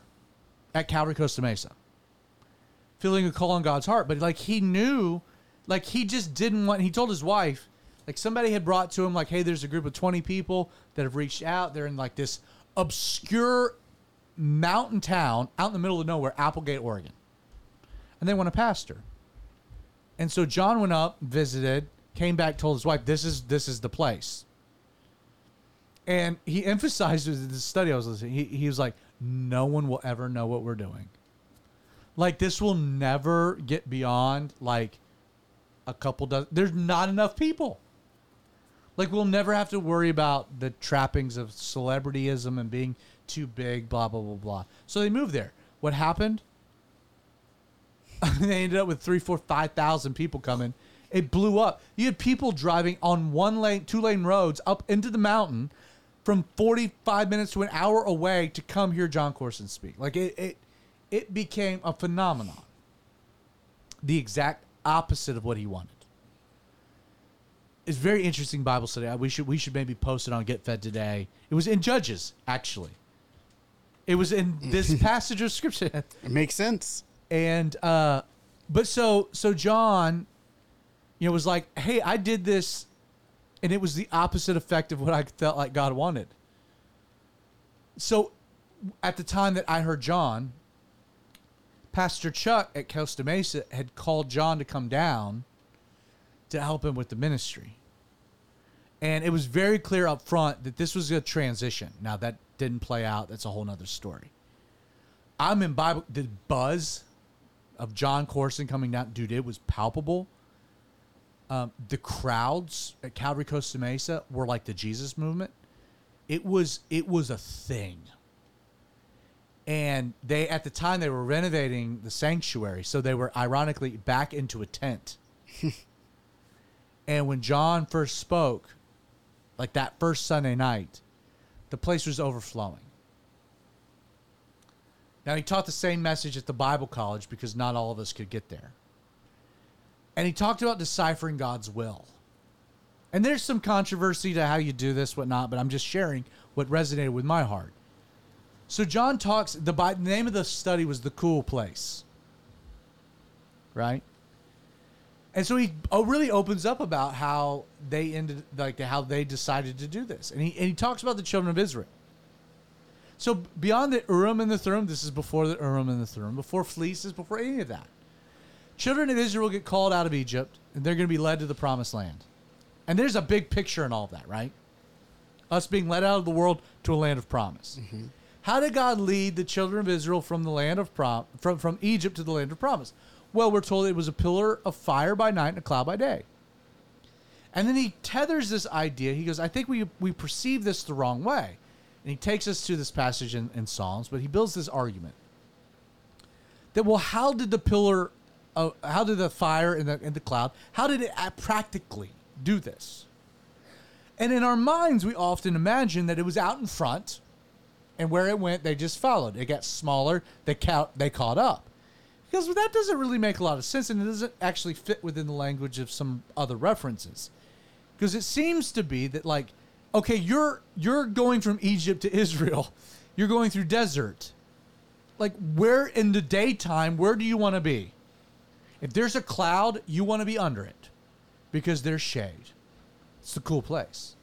at Calvary Costa Mesa, feeling a call on God's heart. But like he knew, like he just didn't want. He told his wife, like somebody had brought to him, like, hey, there's a group of twenty people that have reached out. They're in like this obscure mountain town out in the middle of nowhere, Applegate, Oregon, and they want a pastor. And so John went up, visited, came back, told his wife, "This is this is the place." And he emphasized in the study I was listening. He, he was like, "No one will ever know what we're doing. Like this will never get beyond like a couple dozen. There's not enough people. Like we'll never have to worry about the trappings of celebrityism and being too big. Blah blah blah blah. So they moved there. What happened? they ended up with three, four, five thousand people coming. It blew up. You had people driving on one lane, two lane roads up into the mountain from 45 minutes to an hour away to come hear John Courson speak. Like it, it, it became a phenomenon. The exact opposite of what he wanted. It's very interesting Bible study. We should we should maybe post it on Get Fed today. It was in Judges, actually. It was in this passage of scripture It makes sense. and uh but so so john you know was like hey i did this and it was the opposite effect of what i felt like god wanted so at the time that i heard john pastor chuck at costa mesa had called john to come down to help him with the ministry and it was very clear up front that this was a transition now that didn't play out that's a whole nother story I'm in Bible. The buzz of John Courson coming down, dude, it was palpable. Um, the crowds at Calvary Costa Mesa were like the Jesus movement. It was it was a thing. And they at the time they were renovating the sanctuary, so they were ironically back into a tent. and when John first spoke, like that first Sunday night, the place was overflowing. Now, he taught the same message at the Bible college because not all of us could get there. And he talked about deciphering God's will. And there's some controversy to how you do this, whatnot, but I'm just sharing what resonated with my heart. So, John talks, the, Bi- the name of the study was The Cool Place. Right? And so he oh, really opens up about how they ended, like how they decided to do this. And he, and he talks about the children of Israel. So beyond the Urim and the Thummim, this is before the Urim and the Thummim, before fleeces, before any of that. Children of Israel get called out of Egypt, and they're going to be led to the promised land. And there's a big picture in all of that, right? Us being led out of the world to a land of promise. Mm-hmm. How did God lead the children of Israel from the land of prom- from from Egypt to the land of promise? Well, we're told it was a pillar of fire by night and a cloud by day. And then he tethers this idea. He goes, I think we we perceive this the wrong way. and he takes us to this passage in, in Psalms, but he builds this argument that well, how did the pillar, how did the fire and the, and the cloud, how did it practically do this? And in our minds, we often imagine that it was out in front, and where it went, they just followed. It got smaller, they ca- they caught up. Because that doesn't really make a lot of sense, and it doesn't actually fit within the language of some other references. Because it seems to be that like, okay, you're you're going from Egypt to Israel, you're going through desert. Like, where in the daytime, where do you want to be? If there's a cloud, you want to be under it, because there's shade. It's the cool place.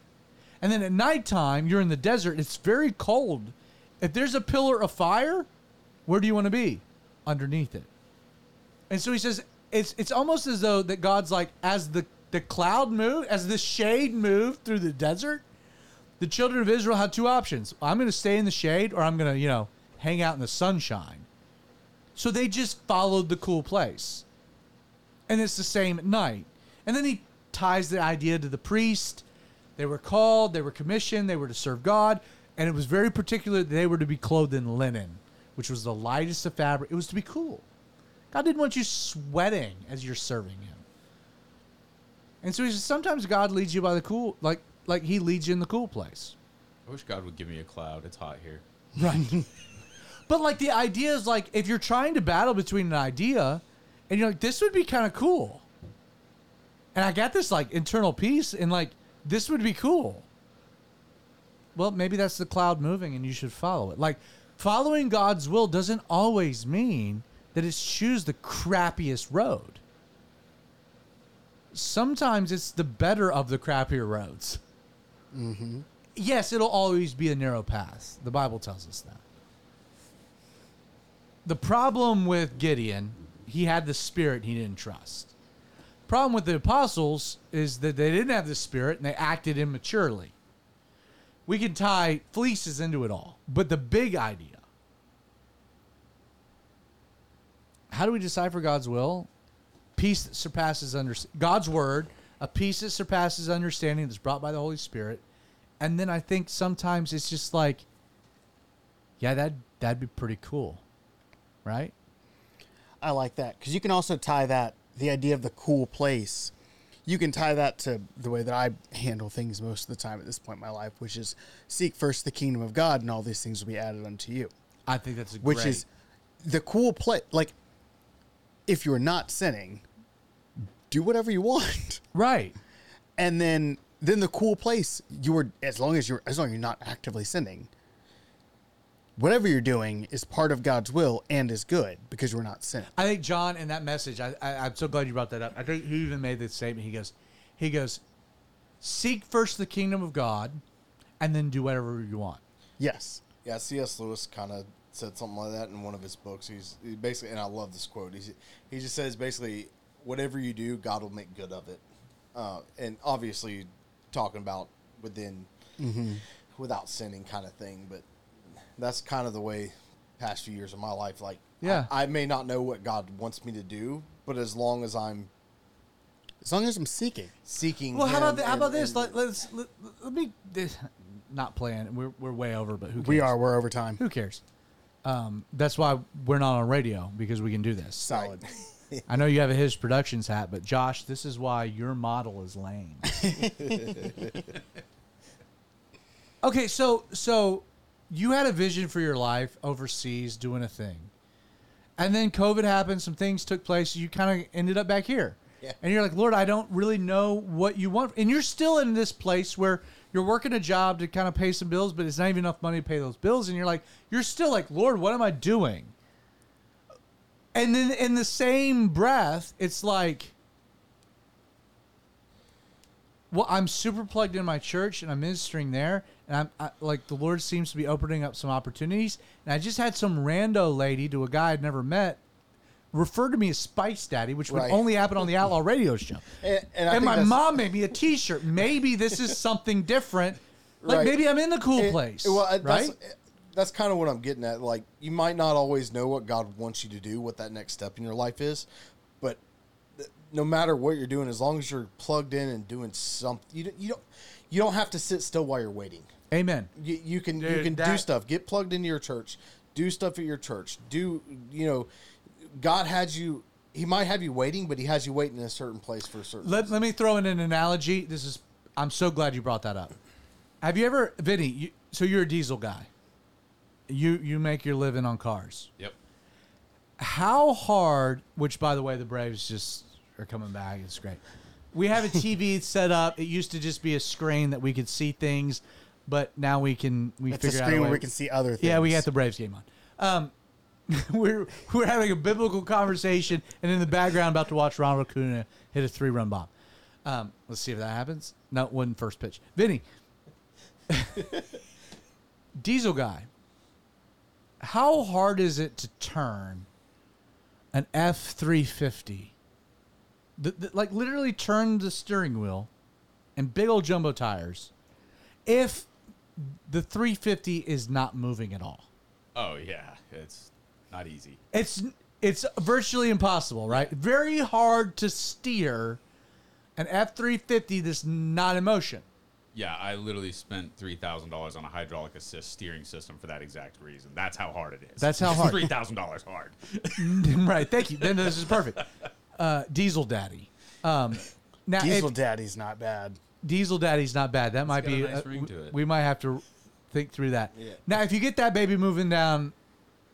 And then at nighttime, you're in the desert. It's very cold. If there's a pillar of fire, where do you want to be? Underneath it. And so he says it's it's almost as though that God's like as the the cloud moved, as the shade moved through the desert, the children of Israel had two options. I'm to stay in the shade or I'm to, you know, hang out in the sunshine. So they just followed the cool place. And it's the same at night. And then he ties the idea to the priest. They were called, they were commissioned, they were to serve God, and it was very particular that they were to be clothed in linen, which was the lightest of fabric. It was to be cool. God didn't want you sweating as you're serving him. And so he says sometimes God leads you by the cool like like he leads you in the cool place. I wish God would give me a cloud. It's hot here. Right. but like the idea is like if you're trying to battle between an idea and you're like, this would be kind of cool. And I got this like internal peace and like this would be cool. Well, maybe that's the cloud moving and you should follow it. Like following God's will doesn't always mean that it's choose the crappiest road. Sometimes it's the better of the crappier roads. Mm-hmm. Yes, it'll always be a narrow path. The Bible tells us that. The problem with Gideon, he had the spirit he didn't trust. Problem with the apostles is that they didn't have the spirit and they acted immaturely. We can tie fleeces into it all, but the big idea how do we decipher God's will? Peace that surpasses under God's word, a peace that surpasses understanding that's brought by the Holy Spirit. And then I think sometimes it's just like, yeah, that that'd be pretty cool, right? I like that because you can also tie that the idea of the cool place. You can tie that to the way that I handle things most of the time at this point in my life, which is seek first the kingdom of God, and all these things will be added unto you. I think that's a Which great. is the cool place. Like, if you're not sinning, do whatever you want, right. and then then the cool place you were as long as you're as long as you're not actively sinning. Whatever you're doing is part of God's will and is good because you're not sinning. I think John in that message, I, I, I'm so glad you brought that up. I think he even made this statement. He goes, he goes, seek first the kingdom of God, and then do whatever you want. Yes. Yeah, C.S. Lewis kind of said something like that in one of his books. He's he basically, and I love this quote. He's, he just says basically, whatever you do, God will make good of it. Uh, and obviously, talking about within, without sinning kind of thing. But that's kind of the way past few years of my life. Like, Yeah. I, I may not know what God wants me to do, but as long as I'm As long as I'm seeking. seeking, Well, how about th- how and- about this? and- Let, let's let, let me this, not playing. We're we're way over, but who cares? We are. We're over time. Who cares? Um, that's why we're not on radio because we can do this. Solid. I know you have a his productions hat, but Josh, this is why your model is lame. okay, so so you had a vision for your life overseas doing a thing. And then COVID happened, some things took place, you kind of ended up back here. Yeah. And you're like, "Lord, I don't really know what you want." And you're still in this place where you're working a job to kind of pay some bills, but it's not even enough money to pay those bills and you're like, you're still like, "Lord, what am I doing?" And then in the same breath, it's like, well, I'm super plugged in my church and I'm ministering there, and I'm I, like, the Lord seems to be opening up some opportunities. And I just had some rando lady to a guy I'd never met refer to me as Spice Daddy, which would Right. only happen on the Outlaw Radio Show. And- And, and my mom made me a T-shirt. Maybe this is something different. Like Right. maybe I'm in the cool It- place, Well, right? that's, that's kind of what I'm getting at. Like, you might not always know what God wants you to do, what that next step in your life is, but th- no matter what you're doing, as long as you're plugged in and doing something, you don't, you don't you don't have to sit still while you're waiting. Amen. You, you can you Dude, can do stuff. Get plugged into your church. Do stuff at your church. Do you know? God had you. He might have you waiting, but he has you waiting in a certain place for a certain. Let, let me throw in an analogy. This is I'm so glad you brought that up. Have you ever, Vinny? You, so you're a diesel guy. You you make your living on cars. Yep. How hard? Which, by the way, the Braves just are coming back. It's great. We have a TV set up. It used to just be a screen that we could see things, but now we can we a figure out screen a where we can see other things. Yeah, we got the Braves game on. Um, we're we're having a biblical conversation, and in the background, about to watch Ronald Acuna hit a three run bomb. Um, let's see if that happens. No, it wasn't first pitch. Vinny, Diesel guy, how hard is it to turn an F three fifty? Like literally turn the steering wheel and big old jumbo tires if the 350 is not moving at all. Oh yeah, it's not easy. It's it's virtually impossible, right? Very hard to steer an F350 that's not in motion. Yeah, I literally spent three thousand dollars on a hydraulic assist steering system for that exact reason. That's how hard it is. That's how hard. Three thousand dollars hard. right, thank you. Then this is perfect. Uh, Diesel Daddy. Um, now, Diesel if- Daddy's not bad. Diesel Daddy's not bad. That might got a be. nice uh, ring to it. We might have to think through that. Yeah. Now, if you get that baby moving down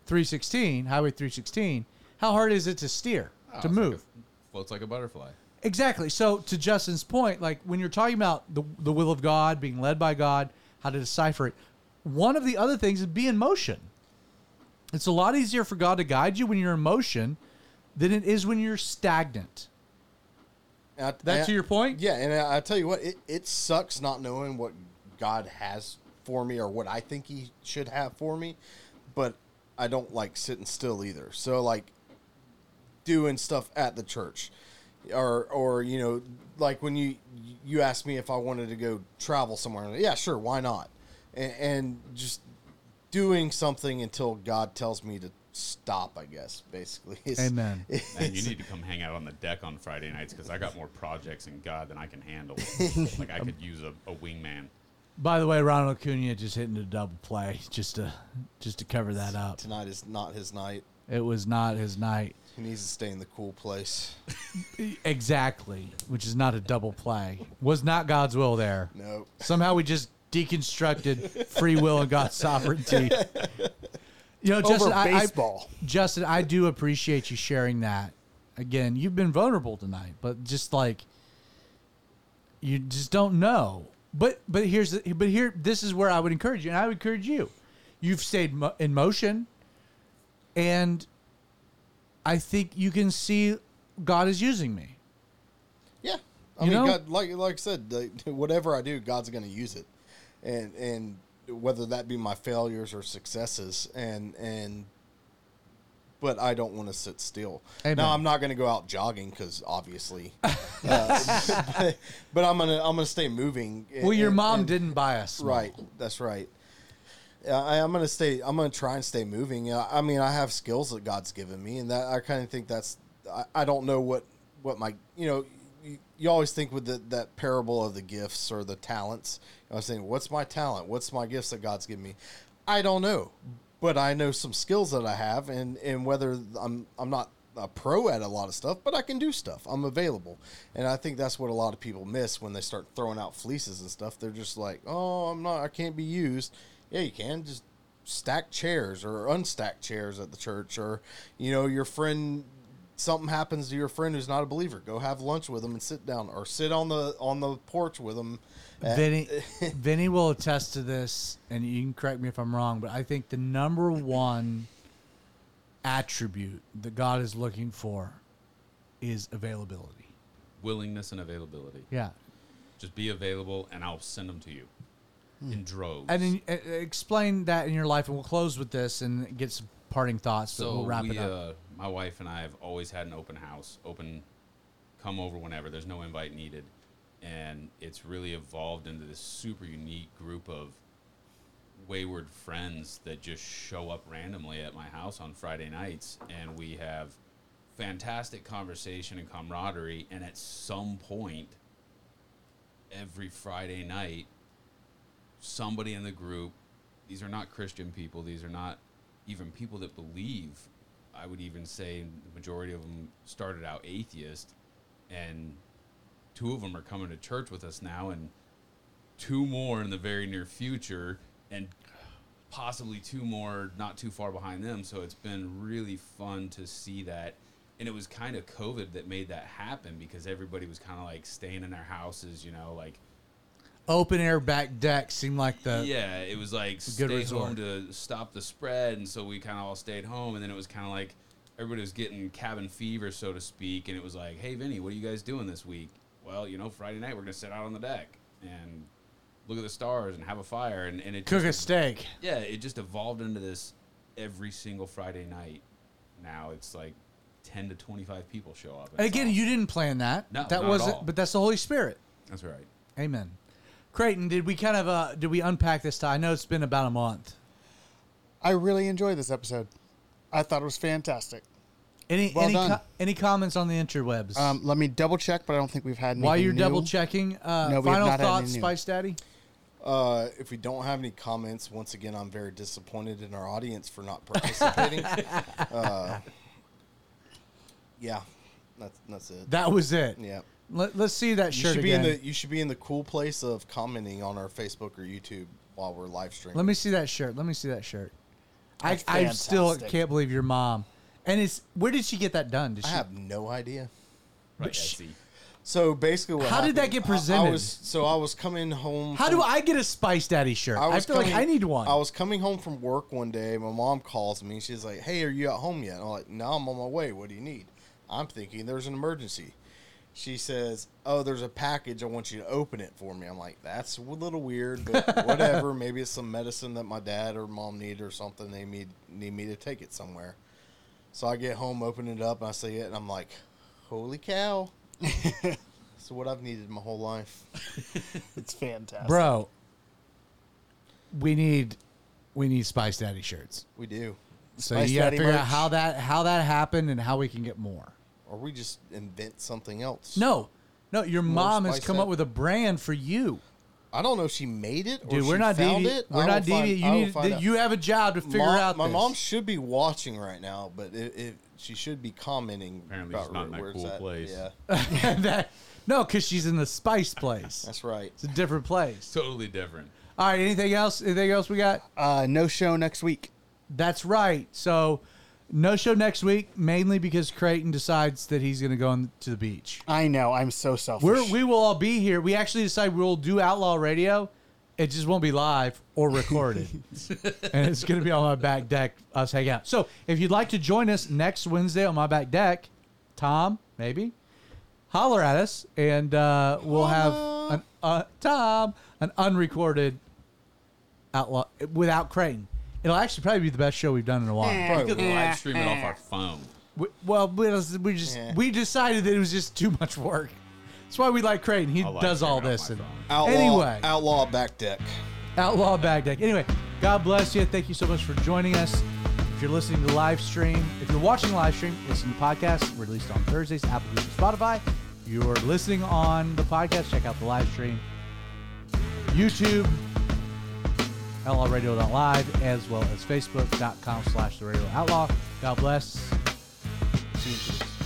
316, Highway 316, how hard is it to steer Oh, to it's like move? a- floats like a butterfly. Exactly. So to Justin's point, like when you're talking about the the will of God, being led by God, how to decipher it, one of the other things is be in motion. It's a lot easier for God to guide you when you're in motion than it is when you're stagnant. I- That and to your point? Yeah, and I, I tell you what, it, it sucks not knowing what God has for me or what I think He should have for me, but I don't like sitting still either. So like doing stuff at the church, or or you know like when you you asked me if I wanted to go travel somewhere, yeah, sure, why not, and, and just doing something until God tells me to stop. I guess basically. It's- Amen. And you need to come hang out on the deck on Friday nights because I got more projects in God than I can handle. like I could use a, a wingman. By the way, Ronald Acuna just hitting a double play just to just to cover that up. Tonight is not his night. It was not his night. He needs to stay in the cool place. Exactly, which is not a double play. Was not God's will there. No. Somehow we just deconstructed free will and God's sovereignty. You know, Justin, I, I, baseball. Justin, I do appreciate you sharing that. Again, you've been vulnerable tonight, but just like you just don't know. But but here's the, but here this is where I would encourage you, and I would encourage you. You've stayed mo- in motion, and I think you can see God is using me. Yeah. I You mean, know? God, like like I said, whatever I do, God's going to use it, and and whether that be my failures or successes, and and. But I don't want to sit still. Amen. Now I'm not going to go out jogging because obviously, uh, but, but I'm gonna I'm gonna stay moving. Well, your and- mom and- didn't buy us. Right. That's right. I, I'm gonna stay. I'm gonna try and stay moving. I mean, I have skills that God's given me, and that I kind of think that's. I, I don't know what what my you know. You, you always think with the, that parable of the gifts or the talents. I was saying, what's my talent? What's my gifts that God's given me? I don't know, but I know some skills that I have, and and whether I'm I'm not a pro at a lot of stuff, but I can do stuff. I'm available, and I think that's what a lot of people miss when they start throwing out fleeces and stuff. They're just like, "Oh, I'm not. I can't be used." Yeah, you can. Just stack chairs or unstack chairs at the church, or you know, your friend. Something happens to your friend who's not a believer. Go have lunch with them and sit down, or sit on the on the porch with them. Vinny, Vinny will attest to this, and you can correct me if I'm wrong, but I think the number one attribute that God is looking for is availability. Willingness and availability. Yeah. Just be available, and I'll send them to you in droves. And then uh, explain that in your life, and we'll close with this and get some parting thoughts, but so we'll wrap we, it up. Uh, my wife and I have always had an open house, open, come over whenever. There's no invite needed, and it's really evolved into this super unique group of wayward friends that just show up randomly at my house on Friday nights, and we have fantastic conversation and camaraderie. And at some point, every Friday night, somebody in the group. These are not Christian people. These are not even people that believe. I would even say the majority of them started out atheist, and two of them are coming to church with us now, and two more in the very near future, and possibly two more not too far behind them. So it's been really fun to see that. And it was kind of COVID that made that happen because everybody was kind of like staying in their houses, you know, like Open air back deck seemed like the yeah, it was like good stay resort. home to stop the spread, and so we kind of all stayed home, and then it was kind of like everybody was getting cabin fever, so to speak, and it was like, hey, Vinny, what are you guys doing this week? Well, you know, Friday night we're gonna sit out on the deck and look at the stars and have a fire, and, and it cook a just, steak. yeah, it just evolved into this every single Friday night. Now it's like ten to twenty five people show up. And again, you didn't plan that. No, that wasn't. But that's the Holy Spirit. that's right. Amen. Creighton, did we kind of uh did we unpack this time? I know it's been about a month. I really enjoyed this episode. I thought it was fantastic. Any Well any done. co- any comments on the interwebs? Um, let me double check, but I don't think we've had. Any. While you're new. double checking, uh, No, we have final not had any thoughts. Spice Daddy. Uh, if we don't have any comments, once again, I'm very disappointed in our audience for not participating. uh, yeah, that's that's it. That was it. yeah, Let, let's see that you shirt should be again. in the you should be in the cool place of commenting on our Facebook or YouTube while we're live streaming. Let me see that shirt. Let me see that shirt. I, That's I still can't believe your mom. And it's where did she get that done? Did I she? have no idea. Right, sh- Etsy. So basically, what How did that happened- get I- I, presented? was so I was coming home. How from- do I get a Spice Daddy shirt? I, was feel like coming- I need one. I was coming home from work one day. My mom calls me. She's like, "Hey, are you at home yet?" And I'm like, "No, I'm on my way. What do you need?" I'm thinking there's an emergency. She says, "Oh, there's a package. I want you to open it for me." I'm like, "That's a little weird, but whatever. Maybe it's some medicine that my dad or mom need or something. They need need me to take it somewhere." So I get home, open it up, and I see it, and I'm like, "Holy cow!" so what I've needed my whole life. It's fantastic, Bro, we need we need Spice Daddy shirts. We do. So Spice you got to Daddy figure out how that how that happened and how we can get more. Or we just invent something else. No, no, your More mom has Spice come up Daddy. with a brand for you, I don't know if she made it or dude. she We're not found deviant. it. We're I not will find- deviant. You I will need find out. you have a job to figure Mom- out. My this. mom should be watching right now, but it, it, she should be commenting. Apparently about she's not in that where it's cool at. place. Yeah, that, no, because she's in the Spice place. that's right. It's a different place. Totally different. All right. Anything else? Anything else we got? Uh, no show next week. That's right. So, no show next week, mainly because Creighton decides that he's going to go on to the beach. I know. I'm so selfish. We're, we will all be here. We actually decide we'll do Outlaw Radio. It just won't be live or recorded. and it's going to be on my back deck, us hang out. So, if you'd like to join us next Wednesday on my back deck, Tom, maybe, holler at us, and uh, we'll have an uh, Tom an unrecorded Outlaw without Creighton. It'll actually probably be the best show we've done in a while. Probably We could will. live stream it off our phone. We, well, we just we just Yeah. we decided that it was just too much work. That's why we like Creighton. He I'll does all it off this. my And phone. Outlaw, anyway, outlaw back deck. Outlaw Bag Deck. Anyway, God bless you. Thank you so much for joining us. If you're listening to live stream, if you're watching live stream, listen to podcasts released on Thursdays, Apple Music, Spotify. If you're listening on the podcast, check out the live stream. YouTube, LRadio.live, as well as Facebook.com slash the radio outlaw. God bless. See you.